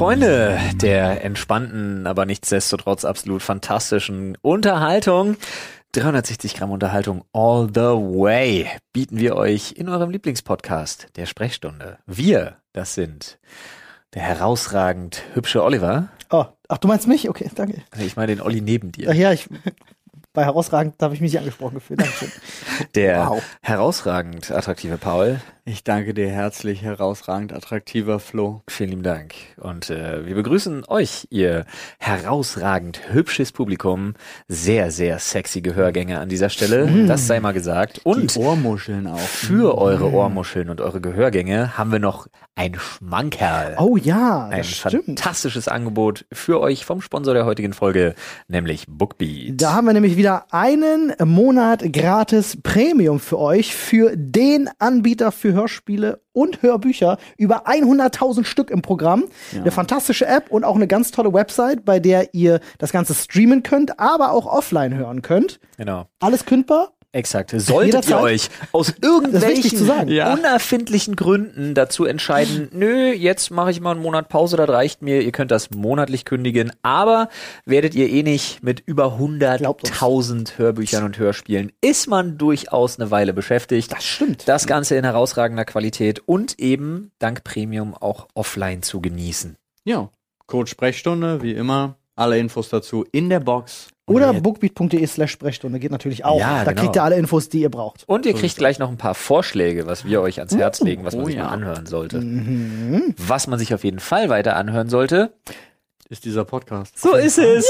Freunde der entspannten, aber nichtsdestotrotz absolut fantastischen Unterhaltung. 360 Gramm Unterhaltung all the way bieten wir euch in eurem Lieblingspodcast, der Sprechstunde. Wir, das sind der herausragend hübsche Oliver. Oh, ach, du meinst mich? Okay, danke. Also ich meine den Olli neben dir. Ach ja, ich, bei herausragend habe ich mich angesprochen gefühlt. Dankeschön. Der Wow. herausragend attraktive Paul. Ich danke dir herzlich, herausragend attraktiver Flo. Vielen lieben Dank. Und äh, wir begrüßen euch, ihr herausragend hübsches Publikum. Sehr, sehr sexy Gehörgänge an dieser Stelle. Das sei mal gesagt. Und Die Ohrmuscheln auch. für eure Ohrmuscheln und eure Gehörgänge haben wir noch ein Schmankerl. Oh ja, ein stimmt. fantastisches Angebot für euch vom Sponsor der heutigen Folge, nämlich Bookbeat. Da haben wir nämlich wieder einen Monat gratis Premium für euch, für den Anbieter für Hörspiele und Hörbücher. Über 100.000 Stück im Programm. Eine fantastische App und auch eine ganz tolle Website, bei der ihr das Ganze streamen könnt, aber auch offline hören könnt. Genau. Alles kündbar. Exakt. Solltet ihr Jederzeit. euch aus irgendwelchen zu sagen. Ja. unerfindlichen Gründen dazu entscheiden, nö, jetzt mache ich mal einen Monat Pause, das reicht mir, ihr könnt das monatlich kündigen, aber werdet ihr eh nicht mit über Glaubt uns. 100.000 Hörbüchern und Hörspielen, ist man durchaus eine Weile beschäftigt. Das stimmt. Das Ganze in herausragender Qualität und eben dank Premium auch offline zu genießen. Ja. Code Sprechstunde, wie immer. Alle Infos dazu in der Box. Oder bookbeat.de slash Sprechstunde geht natürlich auch. Ja, da genau. kriegt ihr alle Infos, die ihr braucht. Und ihr kriegt gleich noch ein paar Vorschläge, was wir euch ans Herz legen, was man oh sich ja. mal anhören sollte. Mhm. Was man sich auf jeden Fall weiter anhören sollte, Ist dieser Podcast. So ist es.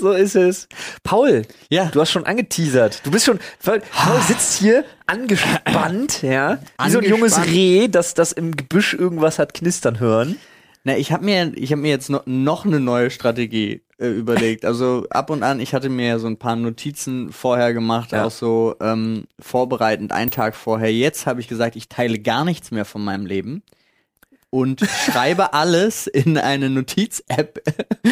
So ist es. Paul, Ja. du hast schon angeteasert. Du bist schon, Paul sitzt hier angespannt, ja, wie so ein junges Angespannt. Reh, das, das im Gebüsch irgendwas hat knistern hören. Na, ich habe mir, ich habe mir jetzt noch, noch eine neue Strategie äh, überlegt. Also ab und an, ich hatte mir ja so ein paar Notizen vorher gemacht, Ja. auch so ähm, vorbereitend einen Tag vorher. Jetzt habe ich gesagt, ich teile gar nichts mehr von meinem Leben und schreibe alles in eine Notiz-App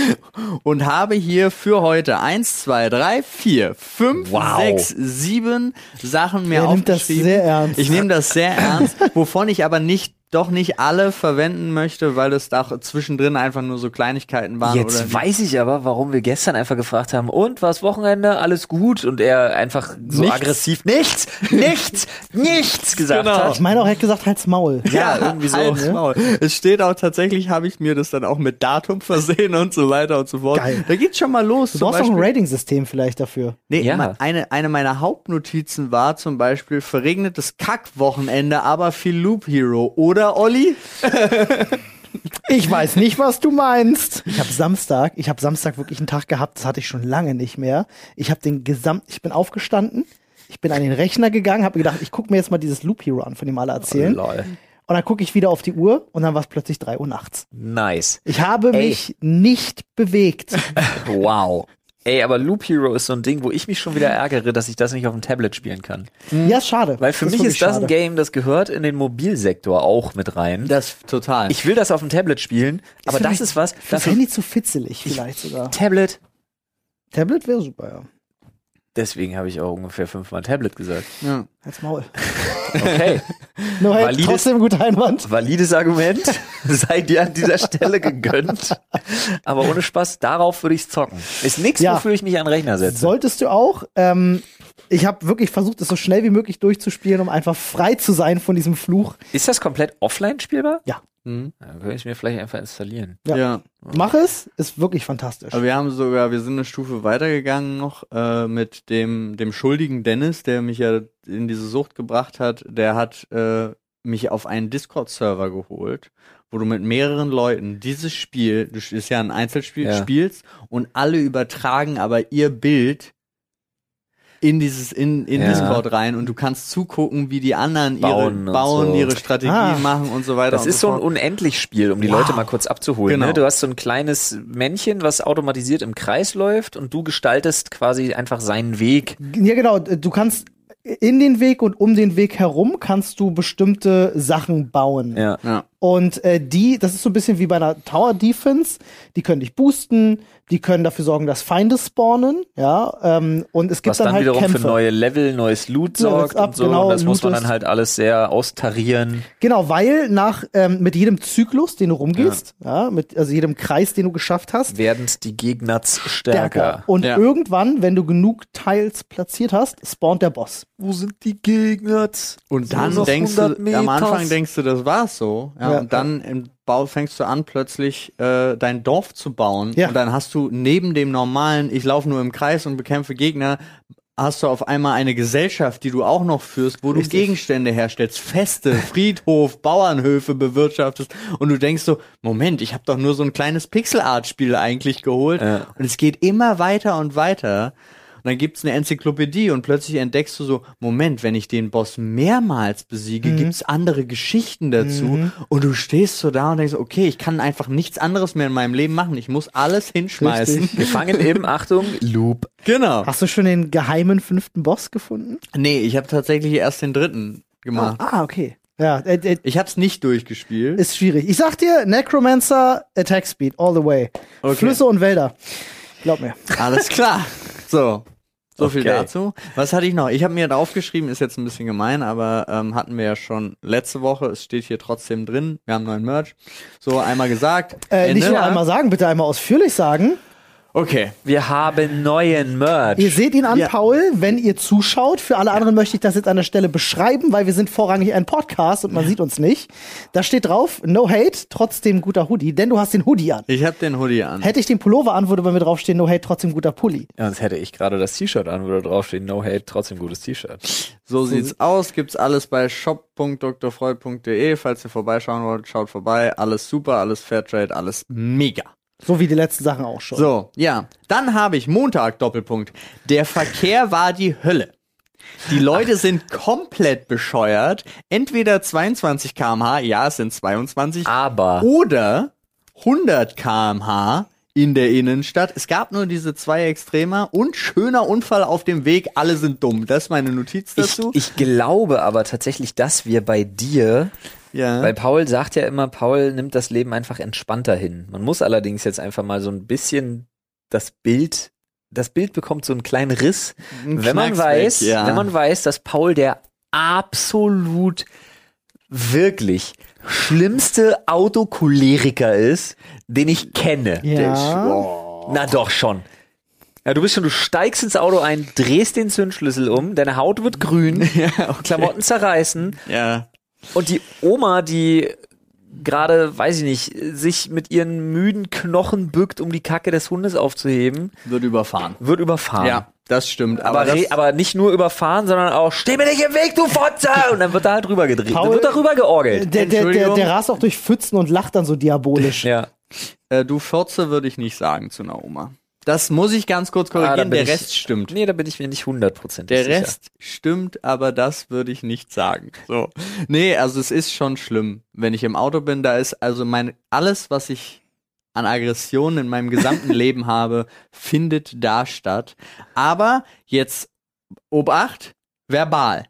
und habe hier für heute eins, zwei, drei, vier, fünf, Wow. sechs, sieben Sachen mehr Er nimmt das aufgeschrieben. sehr ernst. Ich nehme das sehr ernst, wovon ich aber nicht doch nicht alle verwenden möchte, weil es da zwischendrin einfach nur so Kleinigkeiten waren. Jetzt oder weiß ich aber, warum wir gestern einfach gefragt haben, und was Wochenende, alles gut? Und er einfach so Nichts. aggressiv, nichts, nichts, nichts gesagt Genau. Ich hat. meine auch, er hat gesagt, halt's Maul. Ja, irgendwie so. halt's ne? Maul. Es steht auch tatsächlich, habe ich mir das dann auch mit Datum versehen und so weiter und so fort. Geil. Da geht's schon mal los. Du brauchst auch ein Beispiel- Rating-System vielleicht dafür. Nee, Ja. eine, eine meiner Hauptnotizen war zum Beispiel verregnetes Kackwochenende, aber viel Loop Hero. Oder, Olli? Ich weiß nicht, was du meinst. Ich habe Samstag, ich habe Samstag wirklich einen Tag gehabt, das hatte ich schon lange nicht mehr. Ich habe den gesamt, ich bin aufgestanden, ich bin an den Rechner gegangen, habe mir gedacht, ich gucke mir jetzt mal dieses Loop Hero an, von dem alle erzählen. Lol. Und dann gucke ich wieder auf die Uhr und dann war es plötzlich drei Uhr nachts. Nice. Ich habe Ey. mich nicht bewegt. Wow. Ey, aber Loop Hero ist so ein Ding, wo ich mich schon wieder ärgere, dass ich das nicht auf dem Tablet spielen kann. Ja, ist schade. Weil für mich wirklich ist das ein schade. Game, das gehört in den Mobilsektor auch mit rein. Das total. Ich will das auf dem Tablet spielen, aber das ist was. Dafür, Handy zu fitzelig vielleicht sogar. Tablet. Tablet wäre super, ja. Deswegen habe ich auch ungefähr fünfmal Tablet gesagt. ja. Halt's Maul. Okay. No, hey, Valides- trotzdem guter Einwand. Valides Argument. Sei dir an dieser Stelle gegönnt. Aber ohne Spaß, darauf würde ich zocken. Ist nichts, Ja. wofür ich mich an den Rechner setze. Solltest du auch. Ähm, ich habe wirklich versucht, es so schnell wie möglich durchzuspielen, um einfach frei zu sein von diesem Fluch. Ist das komplett offline spielbar? Ja. Mhm. Dann könnte ich mir vielleicht einfach installieren. Ja. ja. Mach es, ist wirklich fantastisch. Aber wir haben sogar, wir sind eine Stufe weitergegangen noch äh, mit dem, dem Schuldigen Dennis, der mich ja in diese Sucht gebracht hat. Der hat äh, mich auf einen Discord-Server geholt, wo du mit mehreren Leuten dieses Spiel, das ist ja ein Einzelspiel, Ja. spielst und alle übertragen aber ihr Bild in dieses in, in Ja. Discord rein und du kannst zugucken, wie die anderen Bauen ihre bauen, so. ihre Strategie Ah. machen und so weiter. Das ist so ein fort. Unendlich-Spiel, um die Wow. Leute mal kurz abzuholen. Genau. Ne? Du hast so ein kleines Männchen, was automatisiert im Kreis läuft und du gestaltest quasi einfach seinen Weg. ja, genau. Du kannst in den Weg und um den Weg herum kannst du bestimmte Sachen bauen. Ja. ja. Und äh, die, das ist so ein bisschen wie bei einer Tower Defense, die können dich boosten, die können dafür sorgen, dass Feinde spawnen, ja. Ähm, und es gibt Was dann, dann halt wiederum Kämpfe. für neue Level, neues Loot Ja, sorgt das ab, und so. genau, und das muss man Loot dann halt alles sehr austarieren. Genau, weil nach ähm, mit jedem Zyklus, den du rumgehst, ja. mit also jedem Kreis, den du geschafft hast, Werden die Gegner stärker. Und Ja. irgendwann, wenn du genug Teils platziert hast, spawnt der Boss. Wo sind die Gegner? Und So dann noch denkst 100 du, am Anfang denkst du, das war's so. Ja, Ja. und dann im Bau fängst du an, plötzlich äh, dein Dorf zu bauen. Ja. Und dann hast du neben dem normalen, ich laufe nur im Kreis und bekämpfe Gegner, hast du auf einmal eine Gesellschaft, die du auch noch führst, wo Richtig. du Gegenstände herstellst, Feste, Friedhof, Bauernhöfe bewirtschaftest und du denkst so, Moment, ich habe doch nur so ein kleines Pixel-Art-Spiel eigentlich geholt Ja. und es geht immer weiter und weiter. Und dann gibt's eine Enzyklopädie und plötzlich entdeckst du so, Moment, wenn ich den Boss mehrmals besiege, Mhm. gibt's andere Geschichten dazu. Und du stehst so da und denkst, okay, ich kann einfach nichts anderes mehr in meinem Leben machen. Ich muss alles hinschmeißen. Richtig. Gefangen im, Achtung, Loop. Genau. Hast du schon den geheimen fünften Boss gefunden? Nee, ich habe tatsächlich erst den dritten gemacht. Ah, okay. Ja, äh, äh, Ich habe es nicht durchgespielt. ist schwierig. Ich sag dir, Necromancer, Attack Speed, all the way. Okay. Flüsse und Wälder. Glaub mir. Alles klar. So. So viel Okay. dazu. Was hatte ich noch? Ich habe mir draufgeschrieben, ist jetzt ein bisschen gemein, aber ähm, hatten wir ja schon letzte Woche. Es steht hier trotzdem drin. Wir haben neuen Merch. So einmal gesagt. Äh, Ende. nicht nur einmal sagen, bitte einmal ausführlich sagen. Okay. Wir haben neuen Merch. Ihr seht ihn an, Ja. Paul, wenn ihr zuschaut. Für alle anderen möchte ich das jetzt an der Stelle beschreiben, weil wir sind vorrangig ein Podcast und man sieht uns nicht. Da steht drauf, no hate, trotzdem guter Hoodie, denn du hast den Hoodie an. Ich habe den Hoodie an. Hätte ich den Pullover an, würde bei mir draufstehen, no hate, trotzdem guter Pulli. Ja, sonst hätte ich gerade das T-Shirt an, wo da draufsteht, no hate, trotzdem gutes T-Shirt. So sieht's aus. Gibt's alles bei shop.drfreud.de. Falls ihr vorbeischauen wollt, schaut vorbei. Alles super, alles Fairtrade, alles mega. So wie die letzten Sachen auch schon. So, ja. Dann habe ich Montag Doppelpunkt. Der Verkehr war die Hölle. Die Leute sind komplett bescheuert. Entweder 22 km/h, ja, es sind 22, Aber oder 100 km/h in der Innenstadt. Es gab nur diese zwei Extremer und schöner Unfall auf dem Weg. Alle sind dumm. Das ist meine Notiz ich, dazu. ich glaube aber tatsächlich, dass wir bei dir, ja. weil Paul sagt ja immer, Paul nimmt das Leben einfach entspannter hin. Man muss allerdings jetzt einfach mal so ein bisschen das Bild, das Bild bekommt so einen kleinen Riss, Ein wenn man weiß, ja. wenn man weiß, dass Paul der absolut wirklich schlimmste Autocholeriker ist, den ich kenne. Ja. Oh. Na doch schon. Ja, du bist schon, du steigst ins Auto ein, drehst den Zündschlüssel um, deine Haut wird grün, Klamotten zerreißen Ja. Und die Oma, die gerade, weiß ich nicht, sich mit ihren müden Knochen bückt, um die Kacke des Hundes aufzuheben, Wird überfahren. wird überfahren. Ja, das stimmt. Aber, Aber, das, aber nicht nur überfahren, sondern auch, steh mir nicht im Weg, du Fotze! Und dann wird da halt rüber gedreht. Paul- dann wird da rüber georgelt. Der, der, der, der rast auch durch Pfützen und lacht dann so diabolisch. Ja. äh, du Fotze würde ich nicht sagen zu einer Oma. Das muss ich ganz kurz Ah, korrigieren. bin der ich- Rest stimmt. Nee, da bin ich mir nicht hundertprozentig Der sicher. Rest stimmt, aber das würde ich nicht sagen. So. Nee, also es ist schon schlimm, wenn ich im Auto bin, da ist also mein alles, was ich an Aggressionen in meinem gesamten Leben habe, findet da statt. Aber jetzt Obacht, verbal.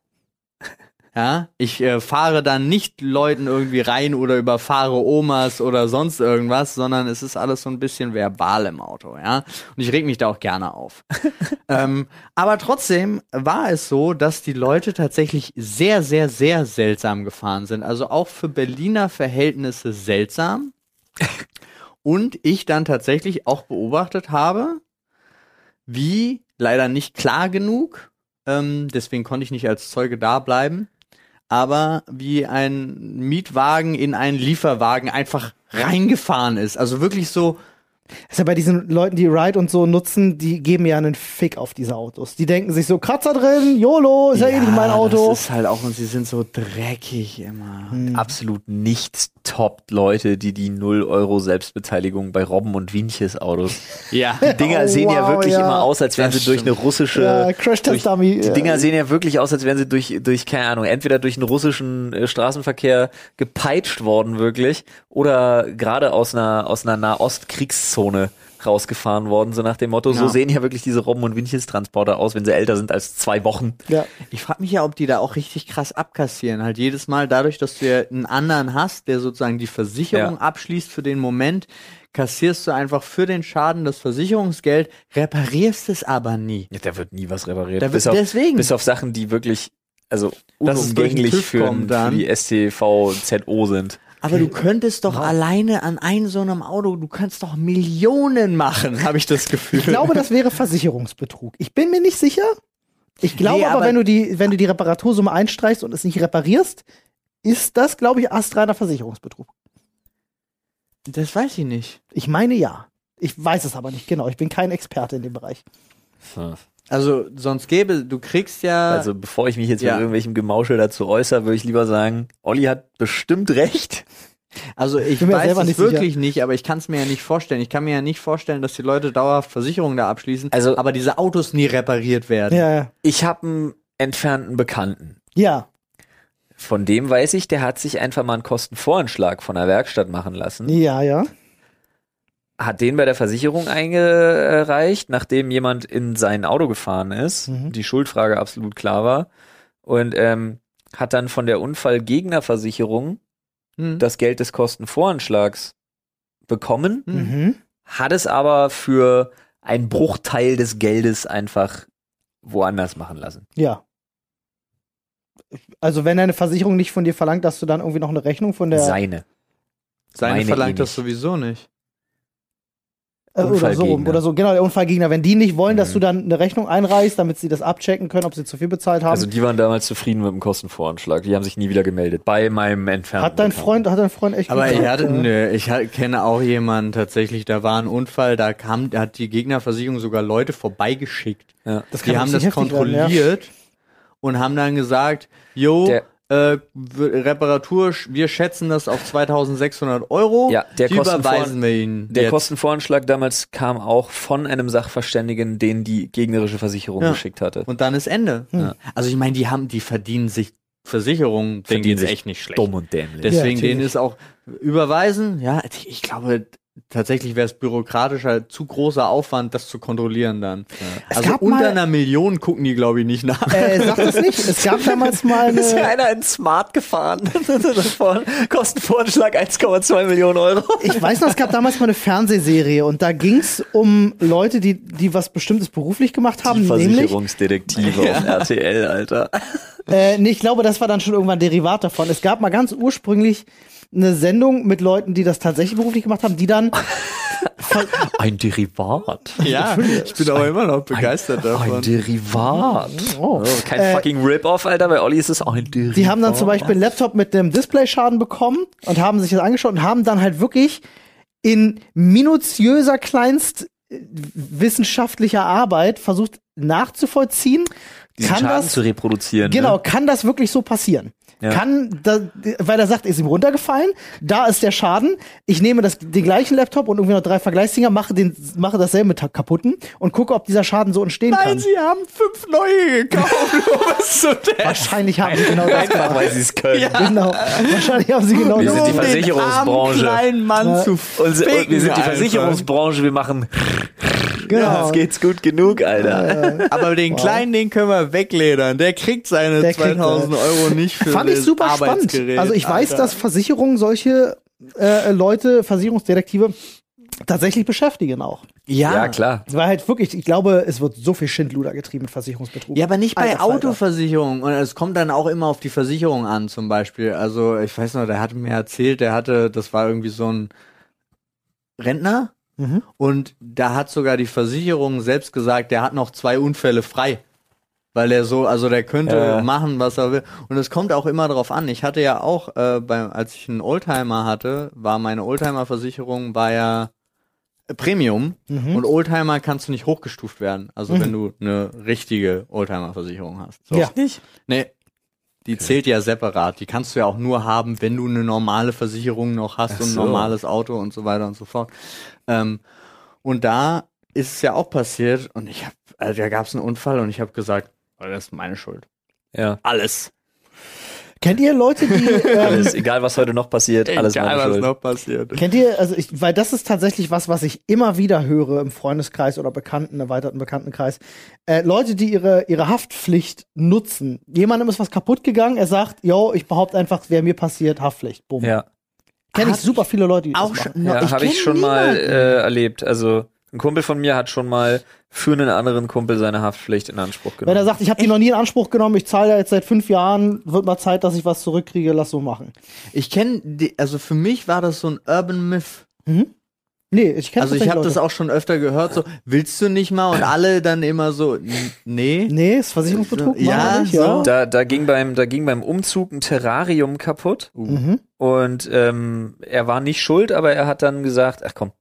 Ja, ich äh, fahre dann nicht Leuten irgendwie rein oder überfahre Omas oder sonst irgendwas, sondern es ist alles so ein bisschen verbal im Auto, ja. Und ich reg mich da auch gerne auf. ähm, aber trotzdem war es so, dass die Leute tatsächlich sehr, sehr, sehr seltsam gefahren sind. Also auch für Berliner Verhältnisse seltsam. Und ich dann tatsächlich auch beobachtet habe, wie leider nicht klar genug, ähm, deswegen konnte ich nicht als Zeuge da bleiben, aber wie ein Mietwagen in einen Lieferwagen einfach reingefahren ist. Also wirklich so, Das ist ja bei diesen Leuten, die Ride und so nutzen, die geben ja einen Fick auf diese Autos. Die denken sich so, Kratzer drin, YOLO, ist ja, eh nicht mein Auto. Das ist halt auch, und sie sind so dreckig immer. Absolut nicht top Leute, die die 0 Euro Selbstbeteiligung bei Robben und Wienches Autos. Ja. Die Dinger Oh, sehen ja wow, wirklich ja. immer aus, als wären Das sie durch eine stimmt. russische. Ja, Crash-Test-Dummy, durch- Die ja. Dinger sehen ja wirklich aus, als wären sie durch, durch, keine Ahnung, entweder durch einen russischen äh, Straßenverkehr gepeitscht worden, wirklich, oder gerade aus einer, aus einer Nahost-Kriegszone rausgefahren worden, so nach dem Motto, so Ja. sehen ja wirklich diese Robben- und Winchels-Transporter aus, wenn sie älter sind als zwei Wochen. Ja. Ich frage mich ja, ob die da auch richtig krass abkassieren. Halt jedes Mal dadurch, dass du ja einen anderen hast, der sozusagen die Versicherung Ja. abschließt für den Moment, kassierst du einfach für den Schaden das Versicherungsgeld, reparierst es aber nie. Ja, da wird nie was repariert. Da wird- bis, auf, deswegen. bis auf Sachen, die wirklich, also unumgänglich für, für die STVZO sind. Aber du könntest doch alleine an einem so einem Auto, du kannst doch Millionen machen, habe ich das Gefühl. Ich glaube, das wäre Versicherungsbetrug. Ich bin mir nicht sicher. Ich glaube Nee, aber, aber- wenn du die, wenn du die Reparatursumme einstreichst und es nicht reparierst, ist das, glaube ich, astreiner Versicherungsbetrug. das weiß ich nicht. Ich meine ja. Ich weiß es aber nicht genau. Ich bin kein Experte in dem Bereich. Also sonst gäbe, du kriegst ja. Also bevor ich mich jetzt Ja. mit irgendwelchem Gemauschel dazu äußere, würde ich lieber sagen, Olli hat bestimmt recht. Also ich bin weiß es nicht wirklich nicht, aber ich kann es mir ja nicht vorstellen. Ich kann mir ja nicht vorstellen, dass die Leute dauerhaft Versicherungen da abschließen, Also- aber diese Autos nie repariert werden. Ja, ja. Ich habe einen entfernten Bekannten. Ja. Von dem weiß ich, der hat sich einfach mal einen Kostenvoranschlag von der Werkstatt machen lassen. Ja, ja. Hat den bei der Versicherung eingereicht, nachdem jemand in sein Auto gefahren ist, Mhm. die Schuldfrage absolut klar war, und ähm, hat dann von der Unfallgegnerversicherung Hm. das Geld des Kostenvoranschlags bekommen, Hm. Mhm. hat es aber für einen Bruchteil des Geldes einfach woanders machen lassen. Ja. Also wenn deine Versicherung nicht von dir verlangt, dass du dann irgendwie noch eine Rechnung von der Seine. Seine meine verlangt eh das nicht. sowieso nicht. Äh, oder so rum, oder so, genau, der Unfallgegner, wenn die nicht wollen, dass Mhm. du dann eine Rechnung einreichst, damit sie das abchecken können, ob sie zu viel bezahlt haben. Also die waren damals zufrieden mit dem Kostenvoranschlag. Die haben sich nie wieder gemeldet. Bei meinem entfernten. hat dein Bekannten. Freund, hat dein Freund echt Aber gut ich hatte, äh, nö, ich kenne auch jemanden tatsächlich, da war ein Unfall, da kam, da hat die Gegnerversicherung sogar Leute vorbeigeschickt. Ja. Das kann Die haben das heftig werden, ja. kontrolliert und haben dann gesagt, jo, Der- äh, Reparatur, wir schätzen das auf 2600 Euro. Ja, der die Kostenvoran- überweisen wir ihnen. Der jetzt. Kostenvoranschlag damals kam auch von einem Sachverständigen, den die gegnerische Versicherung Ja. geschickt hatte. Und dann ist Ende. Hm. Also ich meine, die haben, die verdienen sich Versicherungen, denen Verdienen sich echt nicht schlecht. Dumm und dämlich. Deswegen Ja, denen ist auch überweisen, ja, ich glaube, tatsächlich wäre es bürokratischer, zu großer Aufwand, das zu kontrollieren dann. Es Also gab unter mal- einer Million gucken die, glaube ich, nicht nach. Äh, sag das nicht. Es gab damals mal ist ja eine. einer in Smart gefahren. Kostenvoranschlag 1,2 Millionen Euro. Ich weiß noch, es gab damals mal eine Fernsehserie und da ging's um Leute, die, die was Bestimmtes beruflich gemacht haben, nämlich. Versicherungsdetektive auf RTL, Alter. Äh, nee, ich glaube, das war dann schon irgendwann ein Derivat davon. Es gab mal ganz ursprünglich eine Sendung mit Leuten, die das tatsächlich beruflich gemacht haben, die dann. Ein Derivat. ja, ich bin auch immer noch begeistert Ein davon. Derivat. Oh. Oh, kein Äh, fucking Rip-Off, Alter. Bei Olli ist es ein Derivat. Die haben dann zum Beispiel einen Laptop mit einem Displayschaden bekommen und haben sich das angeschaut und haben dann halt wirklich in minutiöser Kleinst äh, wissenschaftlicher Arbeit versucht nachzuvollziehen, diesen kann Schaden das zu reproduzieren. genau, Ne? kann das wirklich so passieren? Ja. Kann, da, weil er sagt, ist ihm runtergefallen, da ist der Schaden. Ich nehme das, den gleichen Laptop und irgendwie noch drei Vergleichsdinger, mache den, mache dasselbe mit kaputten und gucke, ob dieser Schaden so entstehen Nein, kann. sie haben fünf neue gekauft, es zu. Wahrscheinlich haben sie genau das gemacht. weil sie es können. Genau. Wahrscheinlich haben sie genau Wir das sind die Um den Versicherungsbranche. kleinen Mann Ja. zu Und, und wir ficken sind die. Versicherungsbranche, wir machen, Genau. es geht's gut genug, Alter. Aber den kleinen, den können wir wegledern. Der kriegt seine Der kriegt 2000 Euro nicht für Fand ich super spannend. Arbeitsgerät. Also ich weiß, Alter. dass Versicherungen solche äh, Leute, Versicherungsdetektive, tatsächlich beschäftigen auch. ja. Ja, klar. Es war halt wirklich, ich glaube, es wird so viel Schindluder getrieben mit Versicherungsbetrug. Ja, aber nicht bei. Autoversicherungen. Und es kommt dann auch immer auf die Versicherung an, zum Beispiel. Also, ich weiß noch, der hatte mir erzählt, der hatte, das war irgendwie so ein Rentner. Mhm. Und da hat sogar die Versicherung selbst gesagt, der hat noch zwei Unfälle frei. Weil er so, also der könnte Äh. machen, was er will. Und es kommt auch immer drauf an. Ich hatte ja auch, äh, beim, als ich einen Oldtimer hatte, war meine Oldtimer-Versicherung, war ja Premium. Mhm. Und Oldtimer kannst du nicht hochgestuft werden. Also wenn du eine richtige Oldtimer-Versicherung hast. So. Ja. Nicht? Nee. Die zählt ja separat. Die kannst du ja auch nur haben, wenn du eine normale Versicherung noch hast Ach und ein so. normales Auto und so weiter und so fort. Ähm, und da ist es ja auch passiert und ich habe, also da gab es einen Unfall und ich habe gesagt, oh, das ist meine Schuld. Ja. Alles. Kennt ihr Leute, die ähm, Alles, egal was heute noch passiert, alles Egal, meine was Schuld. noch passiert. Kennt ihr, also ich, weil das ist tatsächlich was, was ich immer wieder höre im Freundeskreis oder Bekannten, erweiterten Bekanntenkreis. Äh, Leute, die ihre, ihre Haftpflicht nutzen. Jemandem ist was kaputt gegangen, er sagt, yo, ich behaupte einfach, wer mir passiert, Haftpflicht. Bumm. Ja, Kenn ich Hab super viele Leute, die Auch das machen. schon, ja habe ich schon mal niemanden. äh, erlebt. Also ein Kumpel von mir hat schon mal für einen anderen Kumpel seine Haftpflicht in Anspruch Wenn er genommen. sagt, ich habe die noch nie in Anspruch genommen, ich zahle ja jetzt seit fünf Jahren, wird mal Zeit, dass ich was zurückkriege, lass so machen. Ich kenne, also für mich war das so ein Urban Myth. Nee, ich kenne Also ich habe das auch schon öfter gehört, so, willst du nicht mal? Und alle dann immer so, nee. Nee, ist Versicherungsbetrug, Ja, nicht, so. ja. Da, da ging beim, da ging beim Umzug ein Terrarium kaputt Mhm. und ähm, er war nicht schuld, aber er hat dann gesagt, ach komm,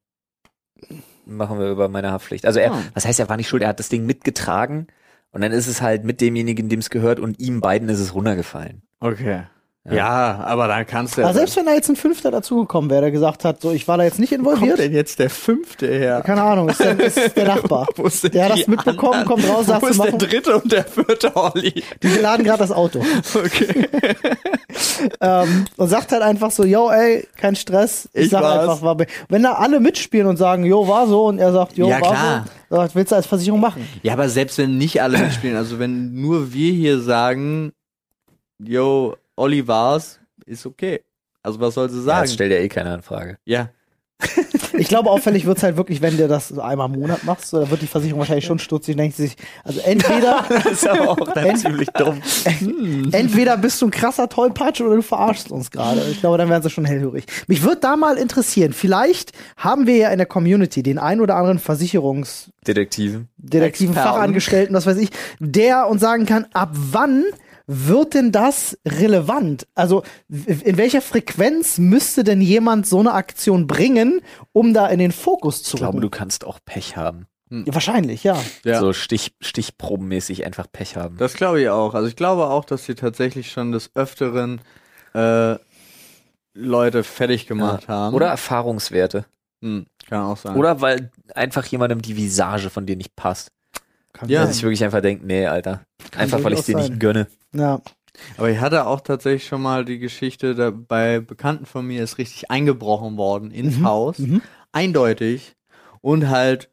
machen wir über meine Haftpflicht. Also er, Ah. was heißt, er war nicht schuld, er hat das Ding mitgetragen und dann ist es halt mit demjenigen, dem es gehört und ihm beiden ist es runtergefallen. Okay. Ja. Ja, aber dann kannst du ja. Aber selbst wenn da jetzt ein Fünfter dazugekommen wäre, der gesagt hat, so, ich war da jetzt nicht Wo kommt involviert, denn jetzt der fünfte her? keine Ahnung, ist der, ist der Nachbar. Wo sind Der hat das mitbekommen, anderen? kommt raus, sagt, Wo ist der machen- dritte und der vierte Olli? Die laden gerade das Auto. Okay. ähm, und sagt halt einfach so, yo, ey, kein Stress. Ich, Ich sag war's. einfach, war Wenn da alle mitspielen und sagen, yo, war so, und er sagt, yo, Ja, war klar. so, sagt, willst du als Versicherung machen? Ja, aber selbst wenn nicht alle mitspielen, also wenn nur wir hier sagen, yo, Olli war's, ist okay. Also was soll sie Ja, sagen? das stellt ja eh keine Anfrage. Ja. Ich glaube, auffällig wird's halt wirklich, wenn du das so einmal im Monat machst, so, da wird die Versicherung wahrscheinlich schon stutzig, denkt sich, also entweder, Das ist aber auch dann ziemlich dumm. entweder bist du ein krasser Tollpatsch oder du verarschst uns gerade. Ich glaube, dann wären sie schon hellhörig. Mich würde da mal interessieren, vielleicht haben wir ja in der Community den ein oder anderen Versicherungs- Detektiven. Detektiven Experten. Fachangestellten, was weiß ich, der uns sagen kann, ab wann wird denn das relevant? Also in welcher Frequenz müsste denn jemand so eine Aktion bringen, um da in den Fokus zu Ich glaube, du kannst auch Pech haben. Ja, wahrscheinlich, ja. Ja. So Stich, stichprobenmäßig einfach Pech haben. Das glaube ich auch. Also ich glaube auch, dass sie tatsächlich schon des Öfteren äh, Leute fertig gemacht haben. Oder Erfahrungswerte. Hm, kann auch sein. Oder weil einfach jemandem die Visage von dir nicht passt. Kann Ja. Dass ich wirklich einfach denke, nee, Alter. Einfach weil ich dir nicht gönne. ja. Aber ich hatte auch tatsächlich schon mal die Geschichte, da bei Bekannten von mir ist richtig eingebrochen worden ins Mhm, Haus. mhm. Eindeutig. Und halt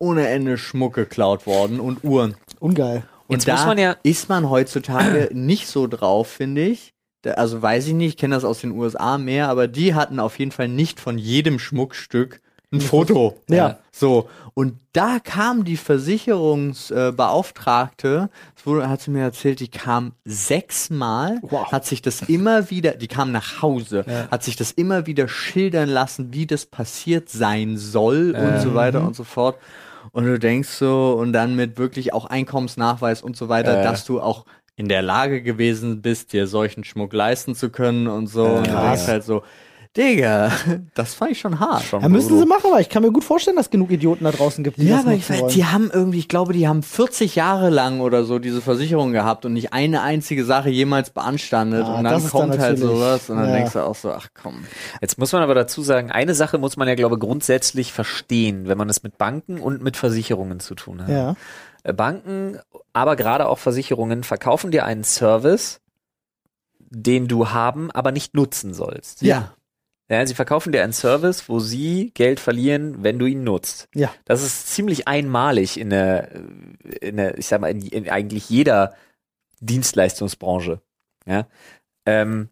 ohne Ende Schmuck geklaut worden und Uhren. Ungeil. Und Jetzt da muss man ja- ist man heutzutage nicht so drauf, finde ich. Da, also weiß ich nicht, ich kenne das aus den USA mehr, aber die hatten auf jeden Fall nicht von jedem Schmuckstück ein Foto. Ja. So. Und da kam die Versicherungsbeauftragte, äh, wurde, hat sie mir erzählt, die kam sechsmal, Wow. hat sich das immer wieder, die kam nach Hause, hat sich das immer wieder schildern lassen, wie das passiert sein soll und so weiter und so fort. Und du denkst so, und dann mit wirklich auch Einkommensnachweis und so weiter, Äh. dass du auch in der Lage gewesen bist, dir solchen Schmuck leisten zu können und so. und du krass. denkst halt so, Digga, das fand ich schon hart. Schon Ja, müssen sie machen, aber ich kann mir gut vorstellen, dass genug Idioten da draußen gibt, die Ja, das aber ich weiß, wollen. die haben irgendwie, ich glaube, die haben 40 Jahre lang oder so diese Versicherung gehabt und nicht eine einzige Sache jemals beanstandet. Ah, und dann ist dann kommt halt sowas und dann ja. denkst du auch so, ach komm. Jetzt muss man aber dazu sagen, eine Sache muss man ja, glaube ich, grundsätzlich verstehen, wenn man es mit Banken und mit Versicherungen zu tun hat. ja. Äh, Banken, aber gerade auch Versicherungen verkaufen dir einen Service, den du haben, aber nicht nutzen sollst. Ja. Ja, sie verkaufen dir einen Service, wo sie Geld verlieren, wenn du ihn nutzt. Ja. Das ist ziemlich einmalig in der, in der ich sag mal, in, in eigentlich jeder Dienstleistungsbranche. Ja. Ähm,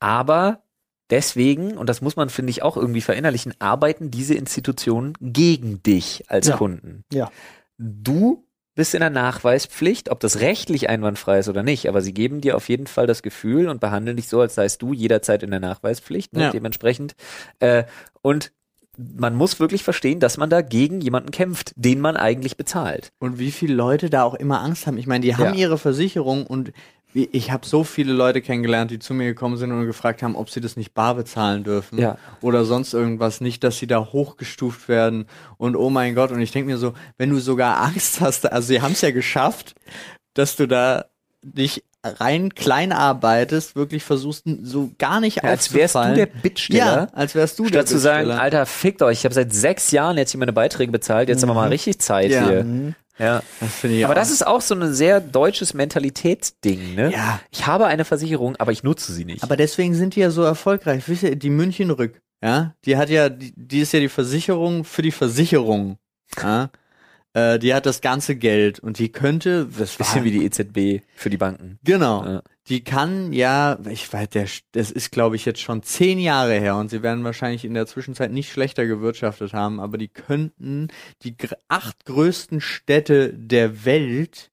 aber deswegen, und das muss man, finde ich, auch irgendwie verinnerlichen, arbeiten diese Institutionen gegen dich als Ja. Kunden. Ja. Du bist in der Nachweispflicht, ob das rechtlich einwandfrei ist oder nicht, aber sie geben dir auf jeden Fall das Gefühl und behandeln dich so, als seist du jederzeit in der Nachweispflicht, ne, Ja. dementsprechend. Äh, und man muss wirklich verstehen, dass man da gegen jemanden kämpft, den man eigentlich bezahlt. Und wie viele Leute da auch immer Angst haben. Ich meine, die haben Ja. ihre Versicherung und ich habe so viele Leute kennengelernt, die zu mir gekommen sind und gefragt haben, ob sie das nicht bar bezahlen dürfen Ja. oder sonst irgendwas, nicht, dass sie da hochgestuft werden und oh mein Gott. Und ich denke mir so, wenn du sogar Angst hast, also sie haben es ja geschafft, dass du da dich rein klein arbeitest, wirklich versuchst, so gar nicht Ja, als wärst du der Bittsteller. Ja, als wärst du der Statt zu sagen. Alter, fickt euch, ich habe seit sechs Jahren jetzt hier meine Beiträge bezahlt, jetzt aber mal richtig Zeit Ja. hier. Mhm. Ja. Das finde ich Aber auch. das ist auch so ein sehr deutsches Mentalitätsding, ne? Ja. Ich habe eine Versicherung, aber ich nutze sie nicht. Aber deswegen sind die ja so erfolgreich. Wisst ihr, die München Rück, ja, die hat ja, die, die ist ja die Versicherung für die Versicherung. Ja? Äh, die hat das ganze Geld und die könnte, das Bisschen wie die EZB für die Banken. Genau. Ja. Die kann ja, ich weiß, der, das ist glaube ich jetzt schon zehn Jahre her und sie werden wahrscheinlich in der Zwischenzeit nicht schlechter gewirtschaftet haben, aber die könnten die acht größten Städte der Welt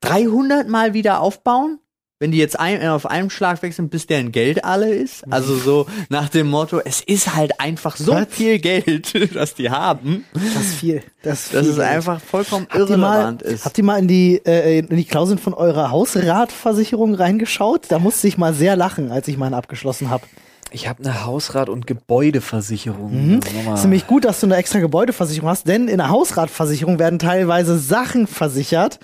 300 Mal wieder aufbauen, wenn die jetzt ein, auf einem Schlag wechseln, bis deren Geld alle ist. Also so nach dem Motto, es ist halt einfach so Was? viel Geld, das die haben, Das ist viel. Das ist, dass viel es Geld. einfach vollkommen Habt ihr, mal, irrelevant ist. habt ihr mal in die, äh, in die Klauseln von eurer Hausratversicherung reingeschaut? Da musste ich mal sehr lachen, als ich meine abgeschlossen habe. Ich habe eine Hausrat- und Gebäudeversicherung. Mhm. Das ist nochmal- ist nämlich gut, dass du eine extra Gebäudeversicherung hast, denn in der Hausratversicherung werden teilweise Sachen versichert,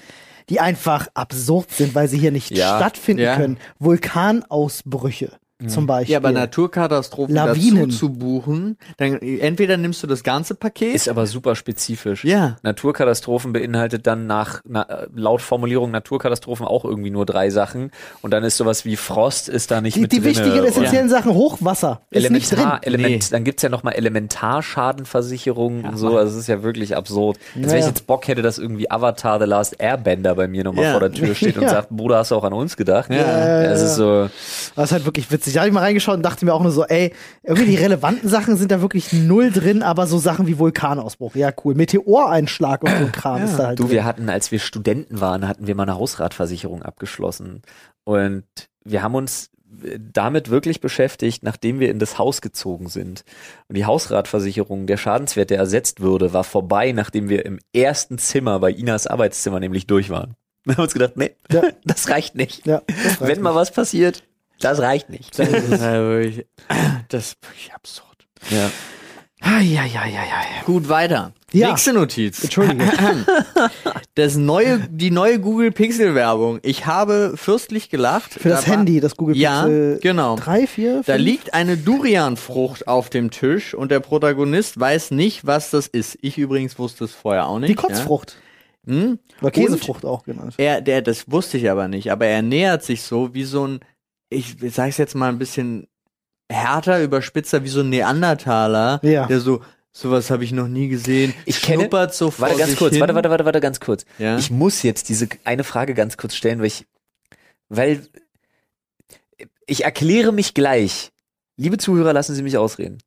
die einfach absurd sind, weil sie hier nicht Ja. stattfinden Ja. können. Vulkanausbrüche zum Beispiel. Ja, aber Naturkatastrophen Lawinen. dazu zu buchen, dann entweder nimmst du das ganze Paket. Ist aber super spezifisch. ja. Naturkatastrophen beinhaltet dann nach na, laut Formulierung Naturkatastrophen auch irgendwie nur drei Sachen und dann ist sowas wie Frost ist da nicht die, mit die drinne wichtigen, oder essentiellen Sachen, Hochwasser, ist nicht drin. Elementar, Element, Nee. dann gibt's ja nochmal Elementarschadenversicherungen und so, also es ist ja wirklich absurd. Als wenn ich Ja. jetzt Bock hätte, dass irgendwie Avatar The Last Airbender bei mir nochmal Ja. vor der Tür steht und Ja. sagt, Bruder, hast du auch an uns gedacht? Ja. Das ist so, Das ist halt wirklich witzig. Da habe ich mal reingeschaut und dachte mir auch nur so, ey, irgendwie die relevanten Sachen sind da wirklich null drin, aber so Sachen wie Vulkanausbruch, ja cool. Meteoreinschlag und so ein Kram ist da halt Du, drin. wir hatten, als wir Studenten waren, hatten wir mal eine Hausratversicherung abgeschlossen. Und wir haben uns damit wirklich beschäftigt, nachdem wir in das Haus gezogen sind. Und die Hausratversicherung, der Schadenswert, der ersetzt würde, war vorbei, nachdem wir im ersten Zimmer bei Inas Arbeitszimmer nämlich durch waren. Wir haben uns gedacht, nee, Ja. das reicht nicht. Ja, das reicht Wenn mal was passiert, das reicht nicht. Das ist halt wirklich, das ist wirklich absurd. Ja. Ah, ja, ja, ja, ja. Gut, weiter. Ja. Nächste Notiz. Entschuldige. Das neue, die neue Google Pixel Werbung. Ich habe fürstlich gelacht. Für das Da war- Handy, das Google Ja, Pixel genau. 3, 4, Da liegt eine Durianfrucht auf dem Tisch und der Protagonist weiß nicht, was das ist. Ich übrigens wusste es vorher auch nicht. die Kotzfrucht. Ja. Hm? Oder Käsefrucht auch genannt. Er, der, das wusste ich aber nicht, aber er nähert sich so wie so ein, ich sag's jetzt mal ein bisschen härter, überspitzer, wie so ein Neandertaler, Ja. der so, sowas habe ich noch nie gesehen. Ich kenne- so vor Warte ganz kurz, hin. warte, warte, warte, warte, ganz kurz. Ja? Ich muss jetzt diese eine Frage ganz kurz stellen, weil ich, weil ich erkläre mich gleich. Liebe Zuhörer, lassen Sie mich ausreden.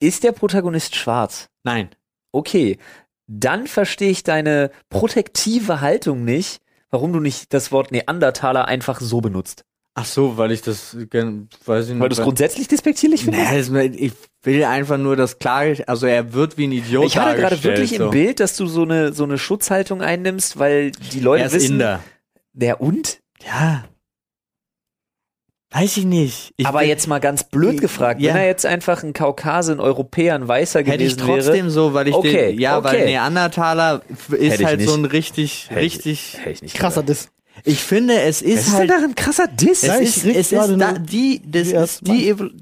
Ist der Protagonist schwarz? Nein. Okay, dann verstehe ich deine protektive Haltung nicht, warum du nicht das Wort Neandertaler einfach so benutzt. Ach so, weil ich das, weiß ich nicht. Weil du es grundsätzlich despektierlich findest? Nee, ich will einfach nur das klare, also er wird wie ein Idiot ich hatte gerade wirklich so. im Bild, dass du so eine, so eine Schutzhaltung einnimmst, weil die Leute Er ist wissen, Inder. der und? Ja. Weiß ich nicht. Ich Aber bin- jetzt mal ganz blöd gefragt, Ja. wenn er jetzt einfach ein Kaukase, ein Europäer, ein Weißer Hätte ich gewesen trotzdem wäre. so, weil ich Okay, den, ja, weil okay. Neandertaler f- ist ich halt so nicht. ein richtig, Hätte ich- richtig, ich nicht Krasser gesagt. Ich finde, es ist Was ist halt, denn darin krasser Diss? Es ist, es ist da, die, das die ist die, Evol-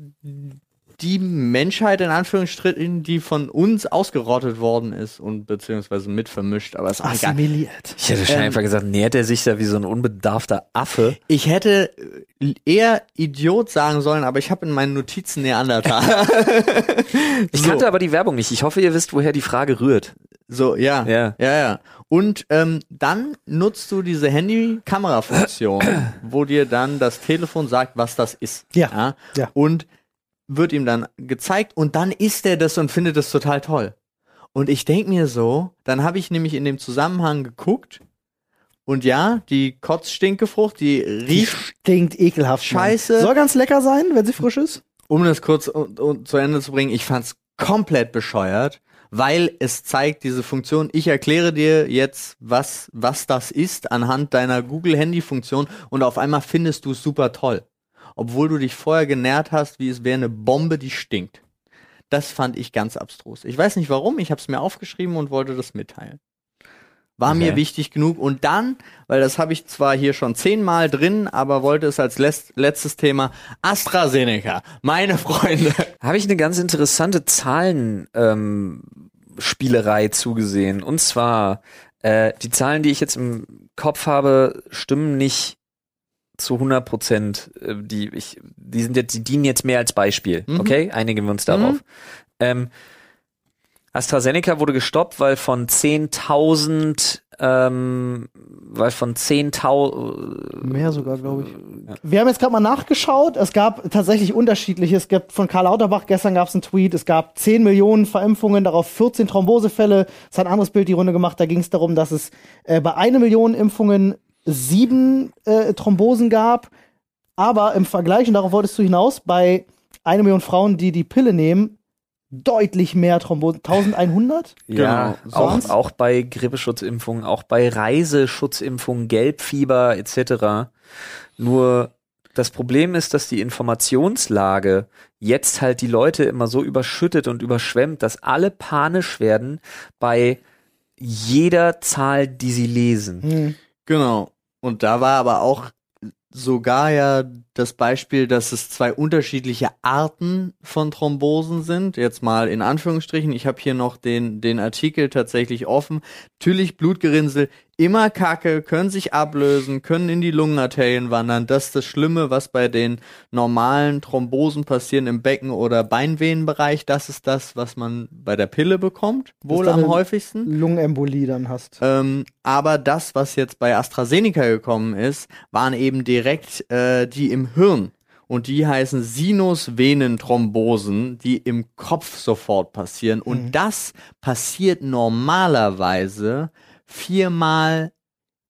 die Menschheit in Anführungsstrichen, die von uns ausgerottet worden ist und beziehungsweise mit vermischt, aber egal. Assimiliert. Ich hätte schon Ähm, einfach gesagt, nähert er sich da wie so ein unbedarfter Affe. Ich hätte äh, eher Idiot sagen sollen, aber ich habe in meinen Notizen Neandertaler. Ich So. kannte aber die Werbung nicht. Ich hoffe, ihr wisst, woher die Frage rührt. So, ja. Ja. Ja, ja. Und ähm, dann nutzt du diese Handy-Kamera-Funktion, wo dir dann das Telefon sagt, was das ist. Ja. Ja. Und wird ihm dann gezeigt und dann isst er das und findet das total toll. Und ich denk mir so, dann habe ich nämlich in dem Zusammenhang geguckt und ja, die Kotzstinkefrucht, die Die riecht, stinkt ekelhaft. Mann. Scheiße. Soll ganz lecker sein, wenn sie frisch ist. um das kurz und, und zu Ende zu bringen, ich fand's komplett bescheuert, weil es zeigt diese Funktion. Ich erkläre dir jetzt, was, was das ist anhand deiner Google Handy Funktion und auf einmal findest du es super toll. Obwohl du dich vorher genährt hast, wie es wäre eine Bombe, die stinkt. Das fand ich ganz abstrus. Ich weiß nicht warum, ich habe es mir aufgeschrieben und wollte das mitteilen. War Okay. mir wichtig genug. Und dann, weil das habe ich zwar hier schon zehnmal drin, aber wollte es als letzt, letztes Thema AstraZeneca. Meine Freunde. Habe ich eine ganz interessante Zahlen, ähm, zugesehen. Und zwar, äh, die Zahlen, die ich jetzt im Kopf habe, stimmen nicht zu 100 Prozent. Äh, die, ich, die sind jetzt, die dienen jetzt mehr als Beispiel. Mhm. Okay? Einigen wir uns darauf. Mhm. Ähm, AstraZeneca wurde gestoppt, weil von 10.000, ähm, weil von 10.000, Mehr sogar, glaube ich. Wir haben jetzt gerade mal nachgeschaut. Es gab tatsächlich unterschiedliche. Es gibt von Karl Lauterbach, gestern gab es einen Tweet, es gab 10 Millionen Verimpfungen, darauf 14 Thrombosefälle. Es hat ein anderes Bild die Runde gemacht. Da ging es darum, dass es äh, bei einer Million Impfungen sieben äh, Thrombosen gab. Aber im Vergleich, und darauf wolltest du hinaus, bei einer Million Frauen, die die Pille nehmen, deutlich mehr Thrombosen. 1100? Ja, Genau, auch, sonst- auch bei Grippeschutzimpfungen, auch bei Reiseschutzimpfungen, Gelbfieber etc. Nur das Problem ist, dass die Informationslage jetzt halt die Leute immer so überschüttet und überschwemmt, dass alle panisch werden bei jeder Zahl, die sie lesen. Hm. Genau. Und da war aber auch sogar ja das Beispiel, dass es zwei unterschiedliche Arten von Thrombosen sind. Jetzt mal in Anführungsstrichen. Ich habe hier noch den, den Artikel tatsächlich offen. Natürlich Blutgerinnsel, immer Kacke, können sich ablösen, können in die Lungenarterien wandern. Das ist das Schlimme, was bei den normalen Thrombosen passieren im Becken- oder Beinvenenbereich. Das ist das, was man bei der Pille bekommt. Wohl am häufigsten. Lungenembolie dann hast. Ähm, aber das, was jetzt bei AstraZeneca gekommen ist, waren eben direkt äh, die im Hirn. Und die heißen Sinusvenenthrombosen, die im Kopf sofort passieren. Und das passiert normalerweise viermal